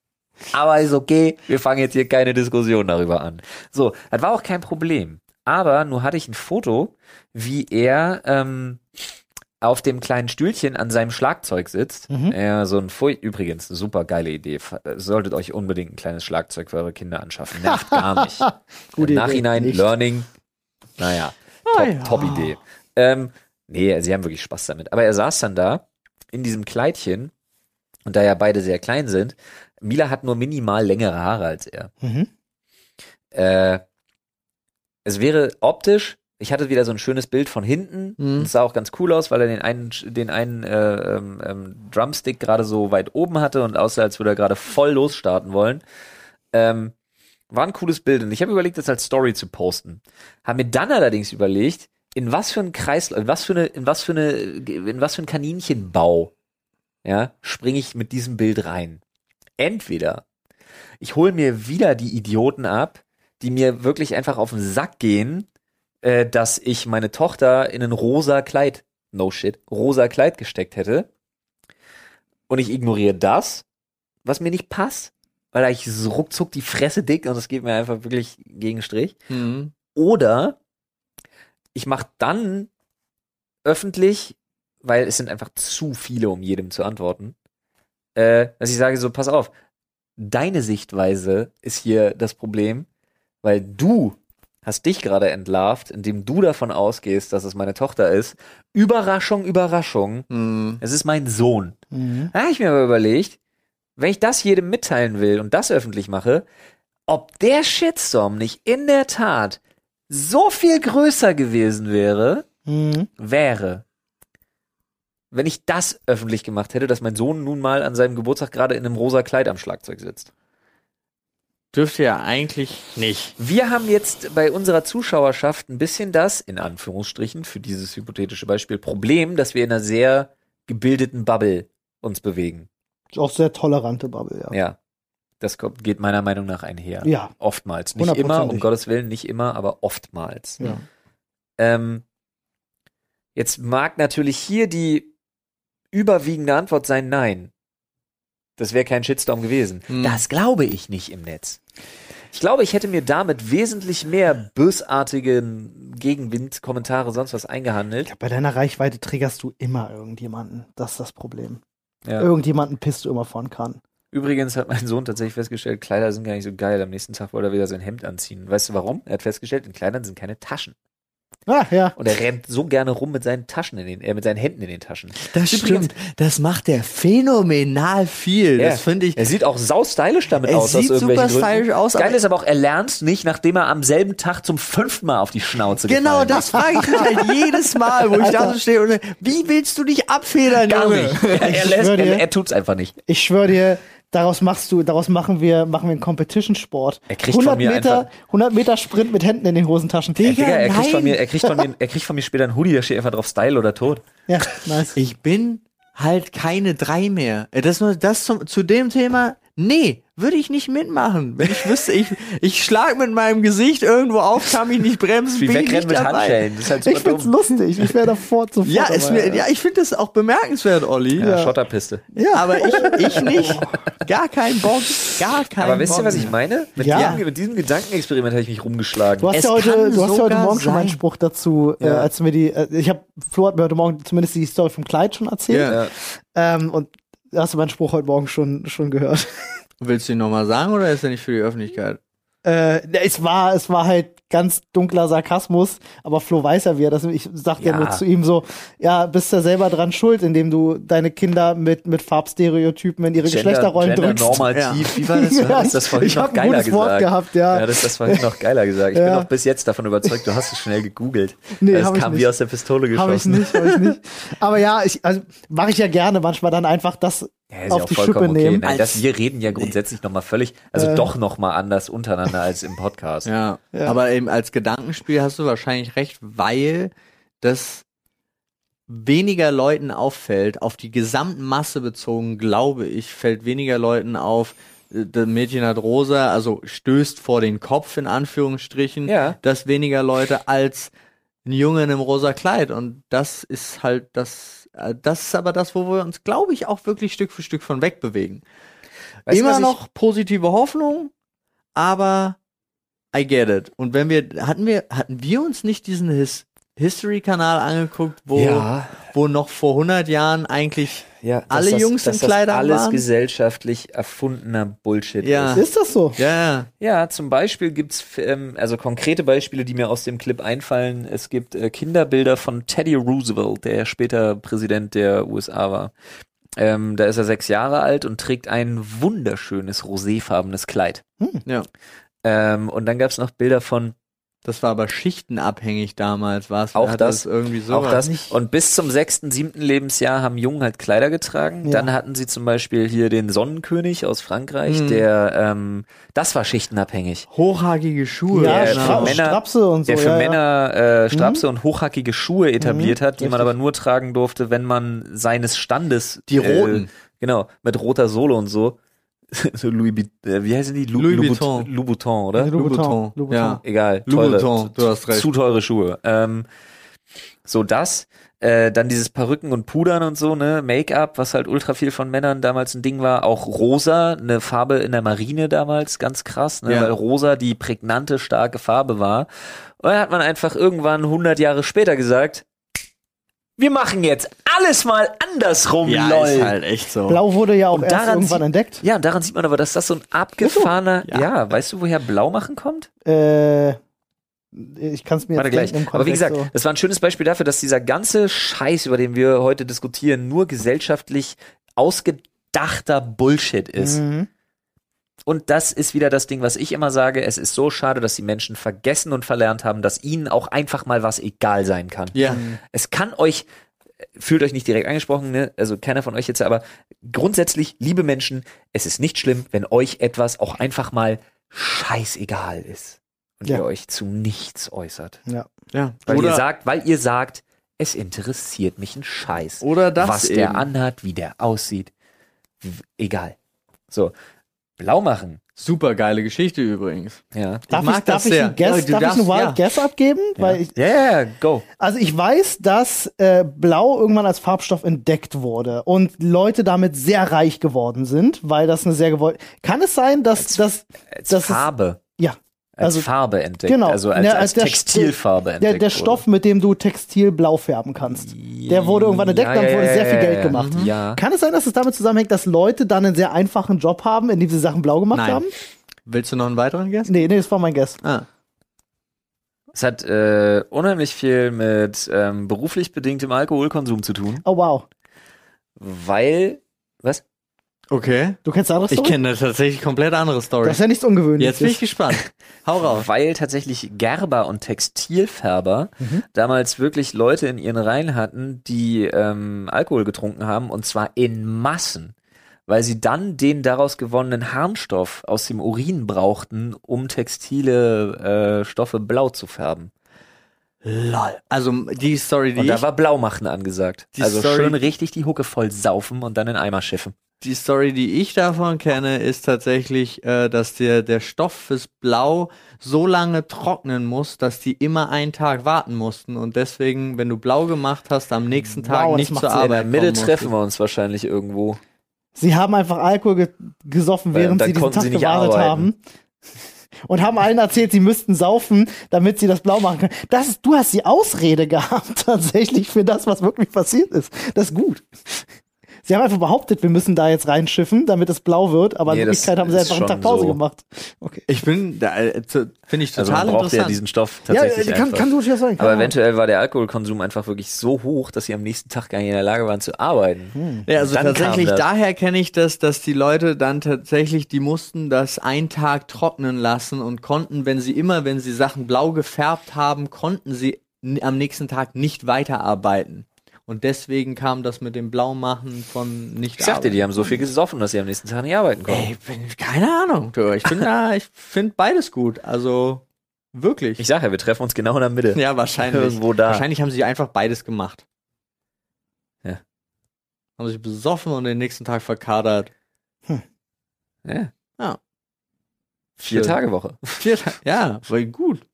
Aber ist okay, wir fangen jetzt hier keine Diskussion darüber an. So, das war auch kein Problem. Aber nur hatte ich ein Foto, wie er ähm, auf dem kleinen Stühlchen an seinem Schlagzeug sitzt. Mhm. Ja, so ein Fui übrigens, eine super geile Idee. Solltet euch unbedingt ein kleines Schlagzeug für eure Kinder anschaffen. Nervt gar nicht. Gute Im Idee. Nachhinein, Nicht. Learning, naja, Ah, top, ja. top Idee. Ähm, nee, sie haben wirklich Spaß damit. Aber er saß dann da in diesem Kleidchen und da ja beide sehr klein sind, Mila hat nur minimal längere Haare als er. Mhm. Äh, es wäre optisch ich hatte wieder so ein schönes Bild von hinten. Mhm. Das sah auch ganz cool aus, weil er den einen, den einen äh, ähm, ähm, Drumstick gerade so weit oben hatte und aussah, als würde er gerade voll losstarten wollen. Ähm, war ein cooles Bild und ich habe überlegt, das als Story zu posten. Habe mir dann allerdings überlegt, in was für ein Kreislauf, in was für eine, in was für eine, in was für ein Kaninchenbau, ja, springe ich mit diesem Bild rein. Entweder ich hole mir wieder die Idioten ab, die mir wirklich einfach auf den Sack gehen, äh, dass ich meine Tochter in ein rosa Kleid, no shit, rosa Kleid gesteckt hätte. Und ich ignoriere das, was mir nicht passt, weil da ich so ruckzuck die Fresse dick und das geht mir einfach wirklich gegen Strich. Mhm. Oder ich mache dann öffentlich, weil es sind einfach zu viele, um jedem zu antworten, äh, dass ich sage so, pass auf, deine Sichtweise ist hier das Problem, weil du hast dich gerade entlarvt, indem du davon ausgehst, dass es meine Tochter ist. Überraschung, Überraschung, Mhm. es ist mein Sohn. Mhm. Da habe ich mir aber überlegt, wenn ich das jedem mitteilen will und das öffentlich mache, ob der Shitstorm nicht in der Tat so viel größer gewesen wäre, Mhm. wäre, wenn ich das öffentlich gemacht hätte, dass mein Sohn nun mal an seinem Geburtstag gerade in einem rosa Kleid am Schlagzeug sitzt. Dürfte ja eigentlich nicht. Wir haben jetzt bei unserer Zuschauerschaft ein bisschen das, in Anführungsstrichen, für dieses hypothetische Beispiel, Problem, dass wir in einer sehr gebildeten Bubble uns bewegen. Auch sehr tolerante Bubble, ja. Ja. Das kommt, geht meiner Meinung nach einher. Ja. Oftmals. Nicht immer, um. Gottes Willen, nicht immer, aber oftmals. Ja. Ähm, jetzt mag natürlich hier die überwiegende Antwort sein, nein. Das wäre kein Shitstorm gewesen. Hm. Das glaube ich nicht im Netz. Ich glaube, ich hätte mir damit wesentlich mehr bösartigen Gegenwind, Kommentare, sonst was eingehandelt. Bei deiner Reichweite triggerst du immer irgendjemanden. Das ist das Problem. Ja. Irgendjemanden pisst du immer von kann. Übrigens hat mein Sohn tatsächlich festgestellt, Kleider sind gar nicht so geil. Am nächsten Tag wollte er wieder sein Hemd anziehen. Weißt du warum? Er hat festgestellt, in Kleidern sind keine Taschen. Ah, ja. Und er rennt so gerne rum mit seinen Taschen in den, äh, mit seinen Händen in den Taschen. Das Übrigens- stimmt. Das macht der phänomenal viel. Ja. Das finde ich. Er sieht auch sau stylisch damit Er aus. sieht aus super stylisch aus, Geil ist aber auch, er lernt nicht, nachdem er am selben Tag zum fünften Mal auf die Schnauze Genau, das frage ich mich halt jedes Mal, wo ich da so stehe und wie willst du dich abfedern, Gar Junge? nicht. Er, er, lässt, er, er tut's einfach nicht. Ich schwöre dir, daraus machst du, daraus machen wir, machen wir einen Competition-Sport. Er kriegt von mir Meter, einfach- 100 Meter Sprint mit Händen in den Hosentaschen. Digga, er kriegt von mir, er kriegt von mir, er kriegt von mir später einen Hoodie, da steht einfach drauf Style oder Tod. Ja, nice. Ich bin halt keine drei mehr. Das, nur- das zum, zu dem Thema, nee, würde ich nicht mitmachen. Wenn ich wüsste, ich, ich schlag mit meinem Gesicht irgendwo auf, kann mich nicht bremsen, Wie wegrennen mit dabei. Handschellen. Das ist halt Ich find's dumm. lustig. Ich wäre davor sofort Ja, ist dabei, mir, ja, ich finde das auch bemerkenswert, Olli. Ja, Schotterpiste. Ja. Aber ich, ich nicht. Gar kein Bock. Gar kein Aber wisst ihr, was ich meine? Mit, Ja. diesem, mit diesem Gedankenexperiment habe ich mich rumgeschlagen. Du hast Es ja heute, du hast ja heute Morgen schon meinen sein. Spruch dazu, äh, Ja. als du mir die, äh, ich habe, Flo hat mir heute Morgen zumindest die Story vom Kleid schon erzählt. Ja. Ja. Ähm, und hast du meinen Spruch heute Morgen schon, schon gehört. Willst du ihn nochmal sagen oder ist er nicht für die Öffentlichkeit? Äh, es war, es war halt ganz dunkler Sarkasmus, aber Flo weiß ja, wie er das, ich sagte ja. Ja. nur zu ihm so, ja, bist ja selber dran schuld, indem du deine Kinder mit, mit Farbstereotypen in ihre Geschlechterrollen Gender drückst. normativ. Wie war das? Du hast das vorhin ich noch hab ein geiler gutes Wort gesagt. gehabt, ja. Ja, das das vorhin noch geiler gesagt. Ich bin Ja. noch bis jetzt davon überzeugt, du hast es schnell gegoogelt. Nee, das hab ich kam wie aus der Pistole geschossen. Habe ich nicht, habe ich nicht. Aber ja, ich, also, mache ich ja gerne manchmal dann einfach das Ja, ist auf ja auch die vollkommen Schippe okay. nehmen. Nein, das, wir reden ja grundsätzlich nochmal völlig, also Äh. doch nochmal anders untereinander als im Podcast. Ja. Ja. Aber eben als Gedankenspiel hast du wahrscheinlich recht, weil das weniger Leuten auffällt, auf die Gesamtmasse bezogen, glaube ich, fällt weniger Leuten auf, äh, das Mädchen hat rosa, also stößt vor den Kopf in Anführungsstrichen, Ja. dass weniger Leute als ein Junge in einem rosa Kleid und das ist halt das, das ist aber das, wo wir uns, glaube ich, auch wirklich Stück für Stück von wegbewegen. Weißt Immer noch positive Hoffnung, aber I get it. Und wenn wir, hatten wir, hatten wir uns nicht diesen His History-Kanal angeguckt, wo, Ja. wo noch vor 100 Jahren eigentlich Ja, dass alle das, Jungs dass in das Kleidern alles waren? gesellschaftlich erfundener Bullshit Ja. ist. Ist das so? Ja, ja. Ja, zum Beispiel gibt's ähm, also konkrete Beispiele, die mir aus dem Clip einfallen. Es gibt äh, Kinderbilder von Teddy Roosevelt, der später Präsident der USA war. Ähm, da ist er sechs Jahre alt und trägt ein wunderschönes roséfarbenes Kleid. ja. Ähm, und dann gab's noch Bilder von Das war aber schichtenabhängig damals, war es? Auch Hat das, irgendwie so. Auch das. nicht. Und bis zum sechsten, siebten Lebensjahr haben Jungen halt Kleider getragen. Ja. Dann hatten sie zum Beispiel hier den Sonnenkönig aus Frankreich, Mhm. der, ähm, das war schichtenabhängig. Hochhakige Schuhe. Ja, Der genau. Stra für Männer- Strapse und so. Der für ja, ja. Männer äh, Strapse und hochhackige Schuhe etabliert hat, die man richtig. aber nur tragen durfte, wenn man seines Standes Die Äh, roten. genau, mit roter Sohle und so. so Louis, äh, wie heißen die? Lu- Louis Vuitton. Louboutin, oder? Louboutin. Louboutin. Ja. Egal. Louboutin, teure, du hast recht. Zu teure Schuhe. Ähm, so das. Äh, dann dieses Perücken und Pudern und so, ne? Make-up, was halt ultra viel von Männern damals ein Ding war. Auch rosa, eine Farbe in der Marine damals, ganz krass, ne? Ja. Weil rosa die prägnante, starke Farbe war. Und dann hat man einfach irgendwann 100 Jahre später gesagt, wir machen jetzt alles mal andersrum, Ja, lol. ist halt echt so. Blau wurde ja auch Und erst daran irgendwann sieht- entdeckt. Ja, und daran sieht man aber, dass das so ein abgefahrener, Ja. ja. weißt du, woher Blau machen kommt? Äh, ich kann es mir Warte jetzt gleich. im Aber wie Kontext gesagt, das war ein schönes Beispiel dafür, dass dieser ganze Scheiß, über den wir heute diskutieren, nur gesellschaftlich ausgedachter Bullshit so. ist. Mhm. Und das ist wieder das Ding, was ich immer sage. Es ist so schade, dass die Menschen vergessen und verlernt haben, dass ihnen auch einfach mal was egal sein kann. Ja. Es kann euch, fühlt euch nicht direkt angesprochen, ne? also keiner von euch jetzt, aber grundsätzlich, liebe Menschen, es ist nicht schlimm, wenn euch etwas auch einfach mal scheißegal ist und Ja. ihr euch zu nichts äußert. Ja. ja. Weil Oder, ihr sagt, weil ihr sagt, es interessiert mich ein Scheiß. oder das was eben. der anhat, wie der aussieht. Egal. So. Blau machen. Super geile Geschichte übrigens. Ja. Darf ich, mag das darf ich, sehr. einen Guess, Ja, darf ich darfst, einen Wild ja. Guess abgeben? Weil ich, Ja, ja, ja, go. also ich weiß, dass äh, Blau irgendwann als Farbstoff entdeckt wurde und Leute damit sehr reich geworden sind, weil das eine sehr gewollt. Kann es sein, dass das Das Farbe. ja Als also- Farbe entdeckt. genau. Also als, Ja, als der- Textilfarbe entdeckt. der, der Stoff, mit dem du Textil blau färben kannst? Der wurde irgendwann entdeckt, dann wurde sehr viel Geld gemacht. Ja. Kann es sein, dass es damit zusammenhängt, dass Leute dann einen sehr einfachen Job haben, in dem sie Sachen blau gemacht Nein. haben? Willst du noch einen weiteren Guess? Nee, nee, das war mein Guess. Ah. Es hat äh, unheimlich viel mit ähm, beruflich bedingtem Alkoholkonsum zu tun, Oh wow. weil was? Okay. Du kennst eine andere Ich Story? kenne tatsächlich komplett andere Story. Das ist ja nichts Ungewöhnliches. Jetzt bin ich gespannt. Hau raus. Weil tatsächlich Gerber und Textilfärber Mhm. damals wirklich Leute in ihren Reihen hatten, die ähm, Alkohol getrunken haben und zwar in Massen, weil sie dann den daraus gewonnenen Harnstoff aus dem Urin brauchten, um textile äh, Stoffe blau zu färben. Lol. Also die Story, die Und da ich, war Blaumachen angesagt. Die also Story- schön richtig die Hucke voll saufen und dann in Eimer schiffen. Die Story, die ich davon kenne, ist tatsächlich, äh, dass der der Stoff fürs Blau so lange trocknen muss, dass die immer einen Tag warten mussten und deswegen, wenn du Blau gemacht hast, am nächsten Tag Wow, nicht zur Sinn. In Arbeit der Mitte treffen wir uns wahrscheinlich irgendwo. Sie haben einfach Alkohol ge gesoffen, während sie diesen Tag sie nicht gewartet arbeiten. haben. Und haben allen erzählt, sie müssten saufen, damit sie das blau machen können. Das ist, du hast die Ausrede gehabt, tatsächlich, für das, was wirklich passiert ist. Das ist gut. Sie haben einfach behauptet, wir müssen da jetzt reinschiffen, damit es blau wird, aber Nee, in Wirklichkeit haben sie einfach einen Tag Pause so. gemacht. Okay. Ich bin, da, äh, zu- finde ich Also total man braucht ja interessant. diesen Stoff Ja, tatsächlich äh, kann, einfach. kann du ja sagen. Aber eventuell war der Alkoholkonsum einfach wirklich so hoch, dass sie am nächsten Tag gar nicht in der Lage waren zu arbeiten. Ja, also tatsächlich daher kenne ich das, dass die Leute dann tatsächlich, die mussten das einen Tag trocknen lassen und konnten, wenn sie immer, wenn sie Sachen blau gefärbt haben, konnten sie am nächsten Tag nicht weiterarbeiten. Und deswegen kam das mit dem Blaumachen von nicht Ich sagte, die haben so viel gesoffen, dass sie am nächsten Tag nicht arbeiten konnten. Ey, bin, keine Ahnung, du. Ich bin da, ich finde beides gut. Also wirklich. Ich sag ja, wir treffen uns genau in der Mitte. ja, wahrscheinlich. Irgendwo da. Wahrscheinlich haben sie einfach beides gemacht. Ja. Haben sich besoffen und den nächsten Tag verkadert. Ja. Ja. Vier Schön. Tage Woche. Vier Tage. Ja, voll gut.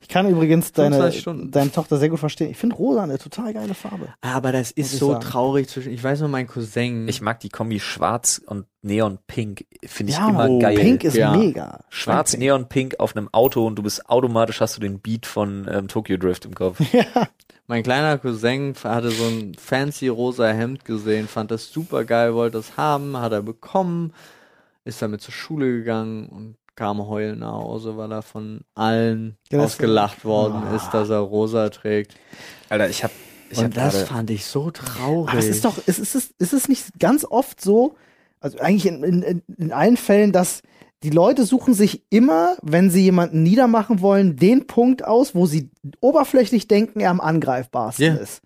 Ich kann übrigens deine, 25 Stunden. deine Tochter sehr gut verstehen. Ich finde rosa eine total geile Farbe. Aber das ist so sagen. traurig zwischen. Ich weiß nur, mein Cousin. Ich mag die Kombi Schwarz und Neon Pink. Finde ich ja, immer Mann, geil. Pink ist Ja. mega. Schwarz, Pink. Neon Pink auf einem Auto und du bist automatisch hast du den Beat von ähm, Tokyo Drift im Kopf. mein kleiner Cousin hatte so ein fancy rosa Hemd gesehen, fand das super geil, wollte das haben, hat er bekommen, ist damit zur Schule gegangen und kam heulend nach Hause, weil er von allen Ja, das- ausgelacht worden Ah. ist, dass er rosa trägt. Alter, ich hab, ich hab und das gerade, fand ich so traurig. Aber es ist doch, es ist, es ist es nicht ganz oft so, also eigentlich in, in, in- allen Fällen, dass die Leute suchen sich immer, wenn sie jemanden niedermachen wollen, den Punkt aus, wo sie oberflächlich denken, er am angreifbarsten Ja. ist.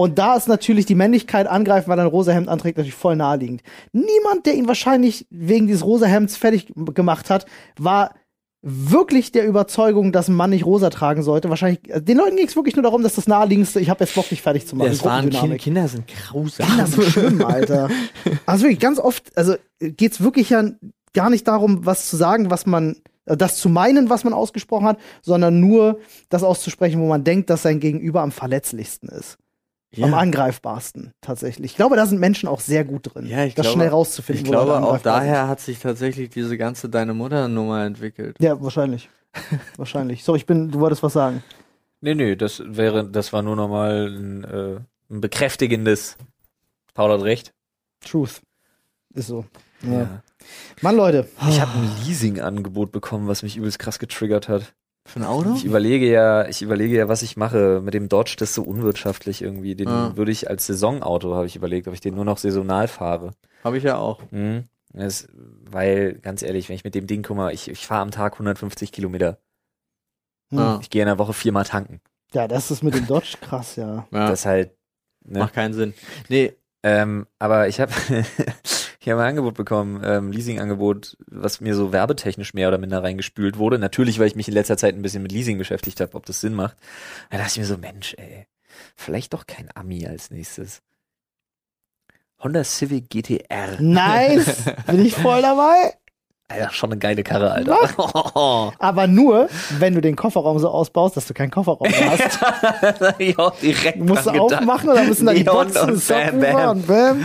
Und da ist natürlich die Männlichkeit angreifen, weil er ein rosa Hemd anträgt, natürlich voll naheliegend. Niemand, der ihn wahrscheinlich wegen dieses rosa Hemds fertig gemacht hat, war wirklich der Überzeugung, dass ein Mann nicht rosa tragen sollte. Wahrscheinlich, äh, den Leuten ging es wirklich nur darum, dass das naheliegendste, ich habe jetzt Bock, dich fertig zu machen. Das waren kind. Kinder sind grausam. Kinder sind schlimm, Alter. Also wirklich ganz oft, also geht's wirklich ja gar nicht darum, was zu sagen, was man, das zu meinen, was man ausgesprochen hat, sondern nur das auszusprechen, wo man denkt, dass sein Gegenüber am verletzlichsten ist. Am ja. angreifbarsten, tatsächlich. Ich glaube, da sind Menschen auch sehr gut drin, Ja, ich das glaube- schnell rauszufinden. Ich glaube, auch daher hat sich tatsächlich diese ganze Deine Mutter-Nummer entwickelt. Sind. Ja, wahrscheinlich. wahrscheinlich. So, ich bin, du wolltest was sagen. Nee, nee, das wäre, das war nur nochmal ein, äh, ein bekräftigendes. Paul hat recht. Truth. Ist so. Ja. Ja. Mann, Leute. Ich habe ein Leasing-Angebot bekommen, was mich übelst krass getriggert hat. Für ein Auto? Ich überlege ja, ich überlege ja, was ich mache mit dem Dodge, das ist so unwirtschaftlich irgendwie. Den Ah. würde ich als Saisonauto, habe ich überlegt, ob ich den nur noch saisonal fahre. Habe ich ja auch. Mhm. Das, weil, ganz ehrlich, wenn ich mit dem Ding mal, ich, ich fahre am Tag 150 Kilometer. Ah. Ich gehe in der Woche viermal tanken. Ja, das ist mit dem Dodge krass, ja. Ja, Das halt, ne? macht keinen Sinn. Nee, Ähm, aber ich habe ich habe ein Angebot bekommen, ähm, Leasing-Angebot, was mir so werbetechnisch mehr oder minder reingespült wurde. Natürlich, weil ich mich in letzter Zeit ein bisschen mit Leasing beschäftigt habe, ob das Sinn macht. Da dachte ich mir so, Mensch, ey, vielleicht doch kein Ami als nächstes. Honda Civic GTR. Nice. Bin ich voll dabei. Alter, schon eine geile Karre, Alter. Aber nur, wenn du den Kofferraum so ausbaust, dass du keinen Kofferraum mehr hast. ja, direkt Du musst du aufmachen dann müssen da die Boxen, und bam, bam. und bam.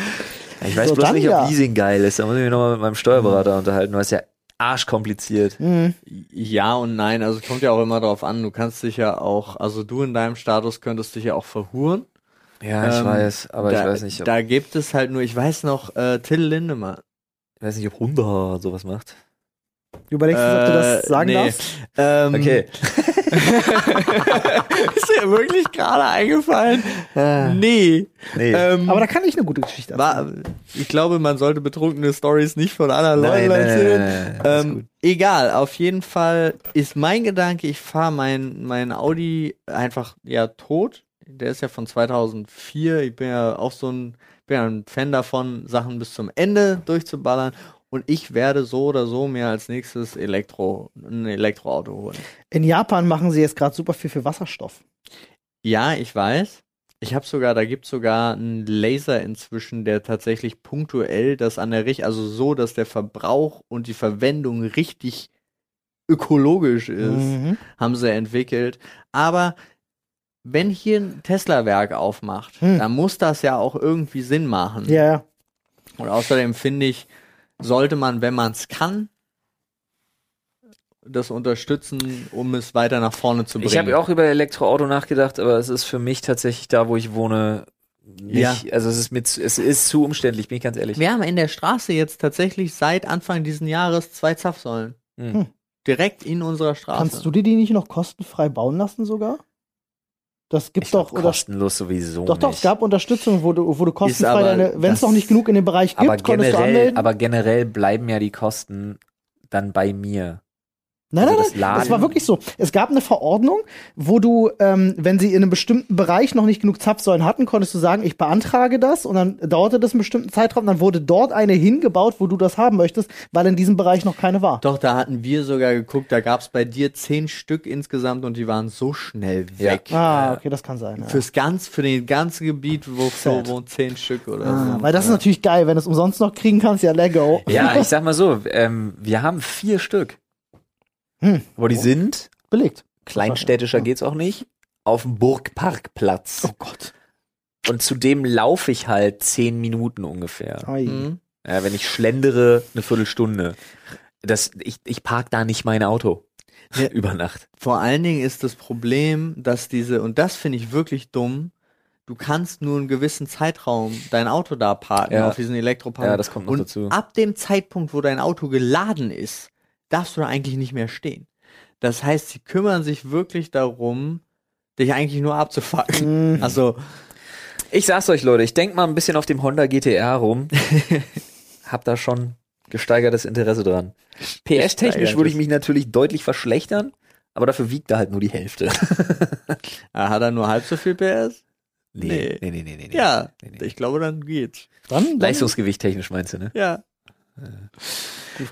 Ich weiß So, bloß nicht, ja. ob Leasing geil ist. Da muss ich mich nochmal mit meinem Steuerberater unterhalten, weil es ja arschkompliziert. Mhm. ja und nein. Also es kommt ja auch immer drauf an. Du kannst dich ja auch, also du in deinem Status könntest dich ja auch verhuren. Ja, ich Ähm, weiß, aber da, ich weiß nicht, ob, Da gibt es halt nur, ich weiß noch, äh, Till Lindemann. ich weiß nicht, ob Honda sowas macht. Du überlegst, jetzt, ob du das Äh, sagen nee. darfst? Ähm, Okay. ist dir wirklich gerade eingefallen? Nee. Nee. Ähm, Aber da kann ich eine gute Geschichte erzählen. war, ich glaube, man sollte betrunkene Stories nicht von anderen nein, Leuten nein, nein, erzählen. nein, nein, alles Ähm, egal, auf jeden Fall ist mein Gedanke, ich fahre mein, mein Audi einfach ja tot. Der ist ja von 2004. Ich bin ja auch so ein, bin ja ein Fan davon, Sachen bis zum Ende durchzuballern. Und ich werde so oder so mir als nächstes Elektro, ein Elektroauto holen. In Japan machen sie jetzt gerade super viel für Wasserstoff. Ja, ich weiß. Ich habe sogar, da gibt sogar einen Laser inzwischen, der tatsächlich punktuell das an der Richt, also so, dass der Verbrauch und die Verwendung richtig ökologisch ist, Mhm. haben sie entwickelt. Aber wenn hier ein Tesla-Werk aufmacht, Hm. dann muss das ja auch irgendwie Sinn machen. Ja. Und außerdem finde ich, sollte man, wenn man es kann, das unterstützen, um es weiter nach vorne zu bringen. Ich habe auch über Elektroauto nachgedacht, aber es ist für mich tatsächlich da, wo ich wohne, nicht, Ja. also es ist mit, es ist zu umständlich, bin ich ganz ehrlich. Wir haben in der Straße jetzt tatsächlich seit Anfang diesen Jahres zwei Zapfsäulen. Hm. Direkt in unserer Straße. Kannst du dir die nicht noch kostenfrei bauen lassen sogar? Das gibt Ich doch glaub, oder kostenlos sowieso doch doch, es gab Unterstützung, wo du wo du kostenfrei deine, wenn es noch nicht genug in dem Bereich gibt, aber konntest du generell, anmelden. aber generell bleiben ja die Kosten dann bei mir. Nein, Also nein, das nein, das war wirklich so. Es gab eine Verordnung, wo du, ähm, wenn sie in einem bestimmten Bereich noch nicht genug Zapfsäulen hatten, konntest du sagen, ich beantrage das und dann dauerte das einen bestimmten Zeitraum, dann wurde dort eine hingebaut, wo du das haben möchtest, weil in diesem Bereich noch keine war. Doch, da hatten wir sogar geguckt, da gab es bei dir zehn Stück insgesamt und die waren so schnell Ja. weg. Ah, okay, das kann sein. Ja. Fürs ganz, für den ganzen Gebiet, wo Sad. so wo zehn Stück oder Ah, so. weil das ist natürlich geil, wenn du es umsonst noch kriegen kannst, ja, Lego. Ja, ich sag mal so, ähm, wir haben vier Stück. Hm. Wo die sind, Belegt. kleinstädtischer geht's auch nicht, auf dem Burgparkplatz. Oh Gott. Und zudem laufe ich halt zehn Minuten ungefähr. Mhm. Ja, wenn ich schlendere, eine Viertelstunde. Das, ich, ich park da nicht mein Auto. Ja. Über Nacht. Vor allen Dingen ist das Problem, dass diese, und das finde ich wirklich dumm, du kannst nur einen gewissen Zeitraum dein Auto da parken, Ja. auf diesen Elektropark. Ja, das kommt noch und dazu. ab dem Zeitpunkt, wo dein Auto geladen ist, darfst du da eigentlich nicht mehr stehen. Das heißt, sie kümmern sich wirklich darum, dich eigentlich nur abzufucken. Mhm. Also, Ich sag's euch, Leute, ich denk mal ein bisschen auf dem Honda GTR rum. Hab da schon Gesteigertes Interesse dran. PS-technisch würde ich mich natürlich deutlich verschlechtern, aber dafür wiegt er halt nur die Hälfte. Ah, Hat er nur halb so viel PS? Nee, nee, nee, nee, nee. Ja, Nee, nee. ich glaube, dann geht's. Dann, dann Leistungsgewicht technisch meinst du, ne? Ja.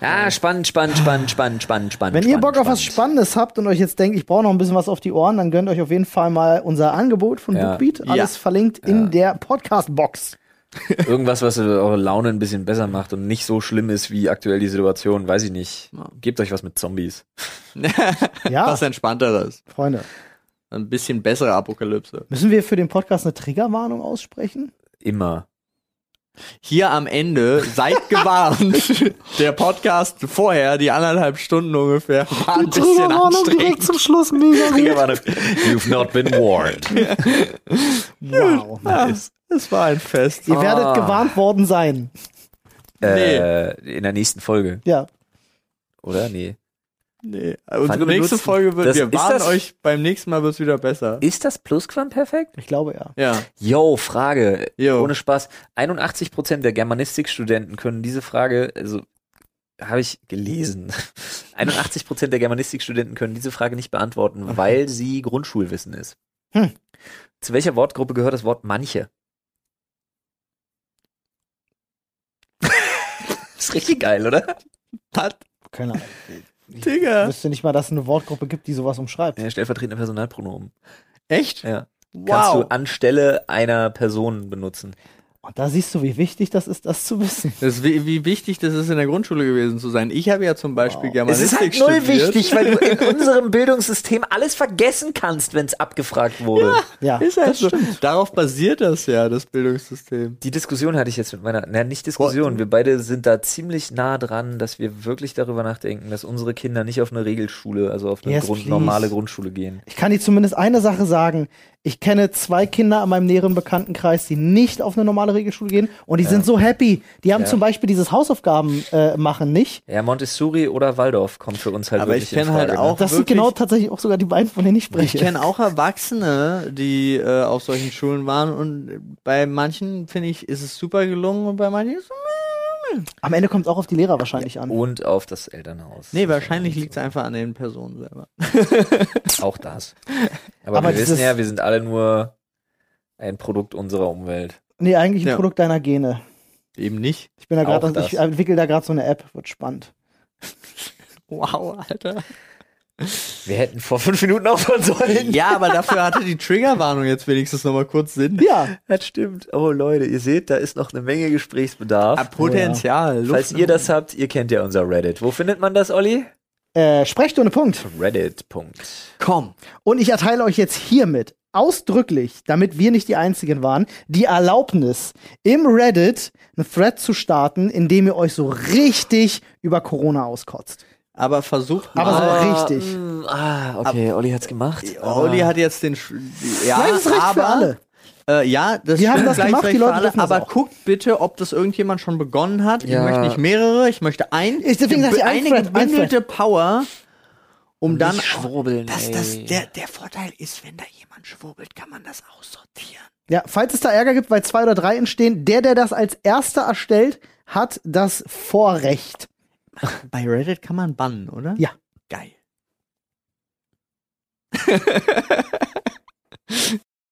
Ah, spannend, spannend, spannend, spannend, spannend, spannend. Wenn ihr spannend, Bock auf was spannend. Spannendes habt und euch jetzt denkt, ich brauche noch ein bisschen was auf die Ohren, dann gönnt euch auf jeden Fall mal unser Angebot von Ja. Bookbeat. Alles verlinkt in der Podcast-Box. Irgendwas, was eure Laune ein bisschen besser macht und nicht so schlimm ist wie aktuell die Situation, weiß ich nicht. Ja. Gebt euch was mit Zombies. Ja, Was entspannteres. Freunde. Ein bisschen bessere Apokalypse. Müssen wir für den Podcast eine Triggerwarnung aussprechen? Immer. Hier am Ende, seid gewarnt. Der Podcast vorher, die anderthalb Stunden ungefähr, war ein bisschen anstrengend. zum Schluss mega Triggerwarnung. You've not been warned. Wow. Ja, es war ein Fest. Ihr werdet Ah. gewarnt worden sein. Äh, in der nächsten Folge, Ja. oder? Nee. Nee. Unsere wir nächste benutzen- Folge wird, das- wir ist warnen das- euch, beim nächsten Mal wird's wieder besser. Ist das Plusquamperfekt? Ich glaube ja. Ja. Yo, Frage. Jo. Ohne Spaß. 81% der Germanistikstudenten können diese Frage, also habe ich gelesen. 81% der Germanistikstudenten können diese Frage nicht beantworten, weil sie Grundschulwissen ist. Hm. Zu welcher Wortgruppe gehört das Wort manche? ist richtig geil, oder? Was? Keine Ahnung. Ich Digga. wüsste nicht mal, dass es eine Wortgruppe gibt, die sowas umschreibt. Ja, stellvertretende Personalpronomen. Echt? Ja. Kannst Wow. du anstelle einer Person benutzen. Und da siehst du, wie wichtig das ist, das zu wissen. Das ist, wie, wie wichtig das ist, in der Grundschule gewesen zu sein. Ich habe ja zum Beispiel Wow. Es ist Germanistik halt null studiert. wichtig, weil du in unserem Bildungssystem alles vergessen kannst, wenn es abgefragt wurde. Ja, Ist halt das so. stimmt. Darauf basiert das ja, das Bildungssystem. Die Diskussion hatte ich jetzt mit meiner, na nicht Diskussion, wir beide sind da ziemlich nah dran, dass wir wirklich darüber nachdenken, dass unsere Kinder nicht auf eine Regelschule, also auf eine Yes, Grund, normale Grundschule gehen. Ich kann dir zumindest eine Sache sagen. Ich kenne zwei Kinder in meinem näheren Bekanntenkreis, die nicht auf eine normale Regelschule gehen und die sind so happy. Die haben Ja. zum Beispiel dieses Hausaufgaben äh, machen nicht. Ja, Montessori oder Waldorf kommt für uns halt Aber wirklich ich kenn in Frage, halt auch- Ne? Das sind genau tatsächlich auch sogar die beiden, von denen ich Ich spreche. kenne auch Erwachsene, die äh, auf solchen Schulen waren und bei manchen, finde ich, ist es super gelungen und bei manchen ist es Am Ende kommt es auch auf die Lehrer wahrscheinlich an. Und auf das Elternhaus. Nee, wahrscheinlich liegt es einfach an den Personen selber. Auch das. Aber, Aber wir wissen ja, wir sind alle nur ein Produkt unserer Umwelt. Nee, eigentlich ein Ja. Produkt deiner Gene. Eben nicht. Ich bin da gerade, ich entwickle da gerade so eine App, wird spannend. Wow, Alter. Wir hätten vor fünf Minuten aufhören sollen. Ja, aber dafür hatte die Triggerwarnung jetzt wenigstens nochmal kurz Sinn. Ja, Das stimmt. Oh Leute, ihr seht, da ist noch eine Menge Gesprächsbedarf. Ah, Potenzial. Luft Falls ihr das habt, ihr kennt ja unser Reddit. Wo findet man das, Olli? äh, Sprechstunde, Punkt. Reddit. Punkt. Komm. Und ich erteile euch jetzt hiermit ausdrücklich, damit wir nicht die Einzigen waren, die Erlaubnis, im Reddit einen Thread zu starten, in dem ihr euch so richtig über Corona auskotzt. Aber versucht Aber mal. so richtig. mm, ah, okay, Olli hat's gemacht. Olli hat jetzt den. Sch ja, Nein, das reicht aber, für alle. Äh, ja, das Wir haben das gemacht, die Leute alle, aber auch. guckt bitte, ob das irgendjemand schon begonnen hat. Ja. Ich möchte nicht mehrere, ich möchte ein, Ich- deswegen ich ein eine ein gebündelte Power, um dann. Nicht schwurbeln, das, ey. das, der, der Vorteil ist, wenn da jemand schwurbelt, kann man das aussortieren. Ja, falls es da Ärger gibt, weil zwei oder drei entstehen, der, der das als erster erstellt, hat das Vorrecht. Bei Reddit kann man bannen, oder? Ja. Geil.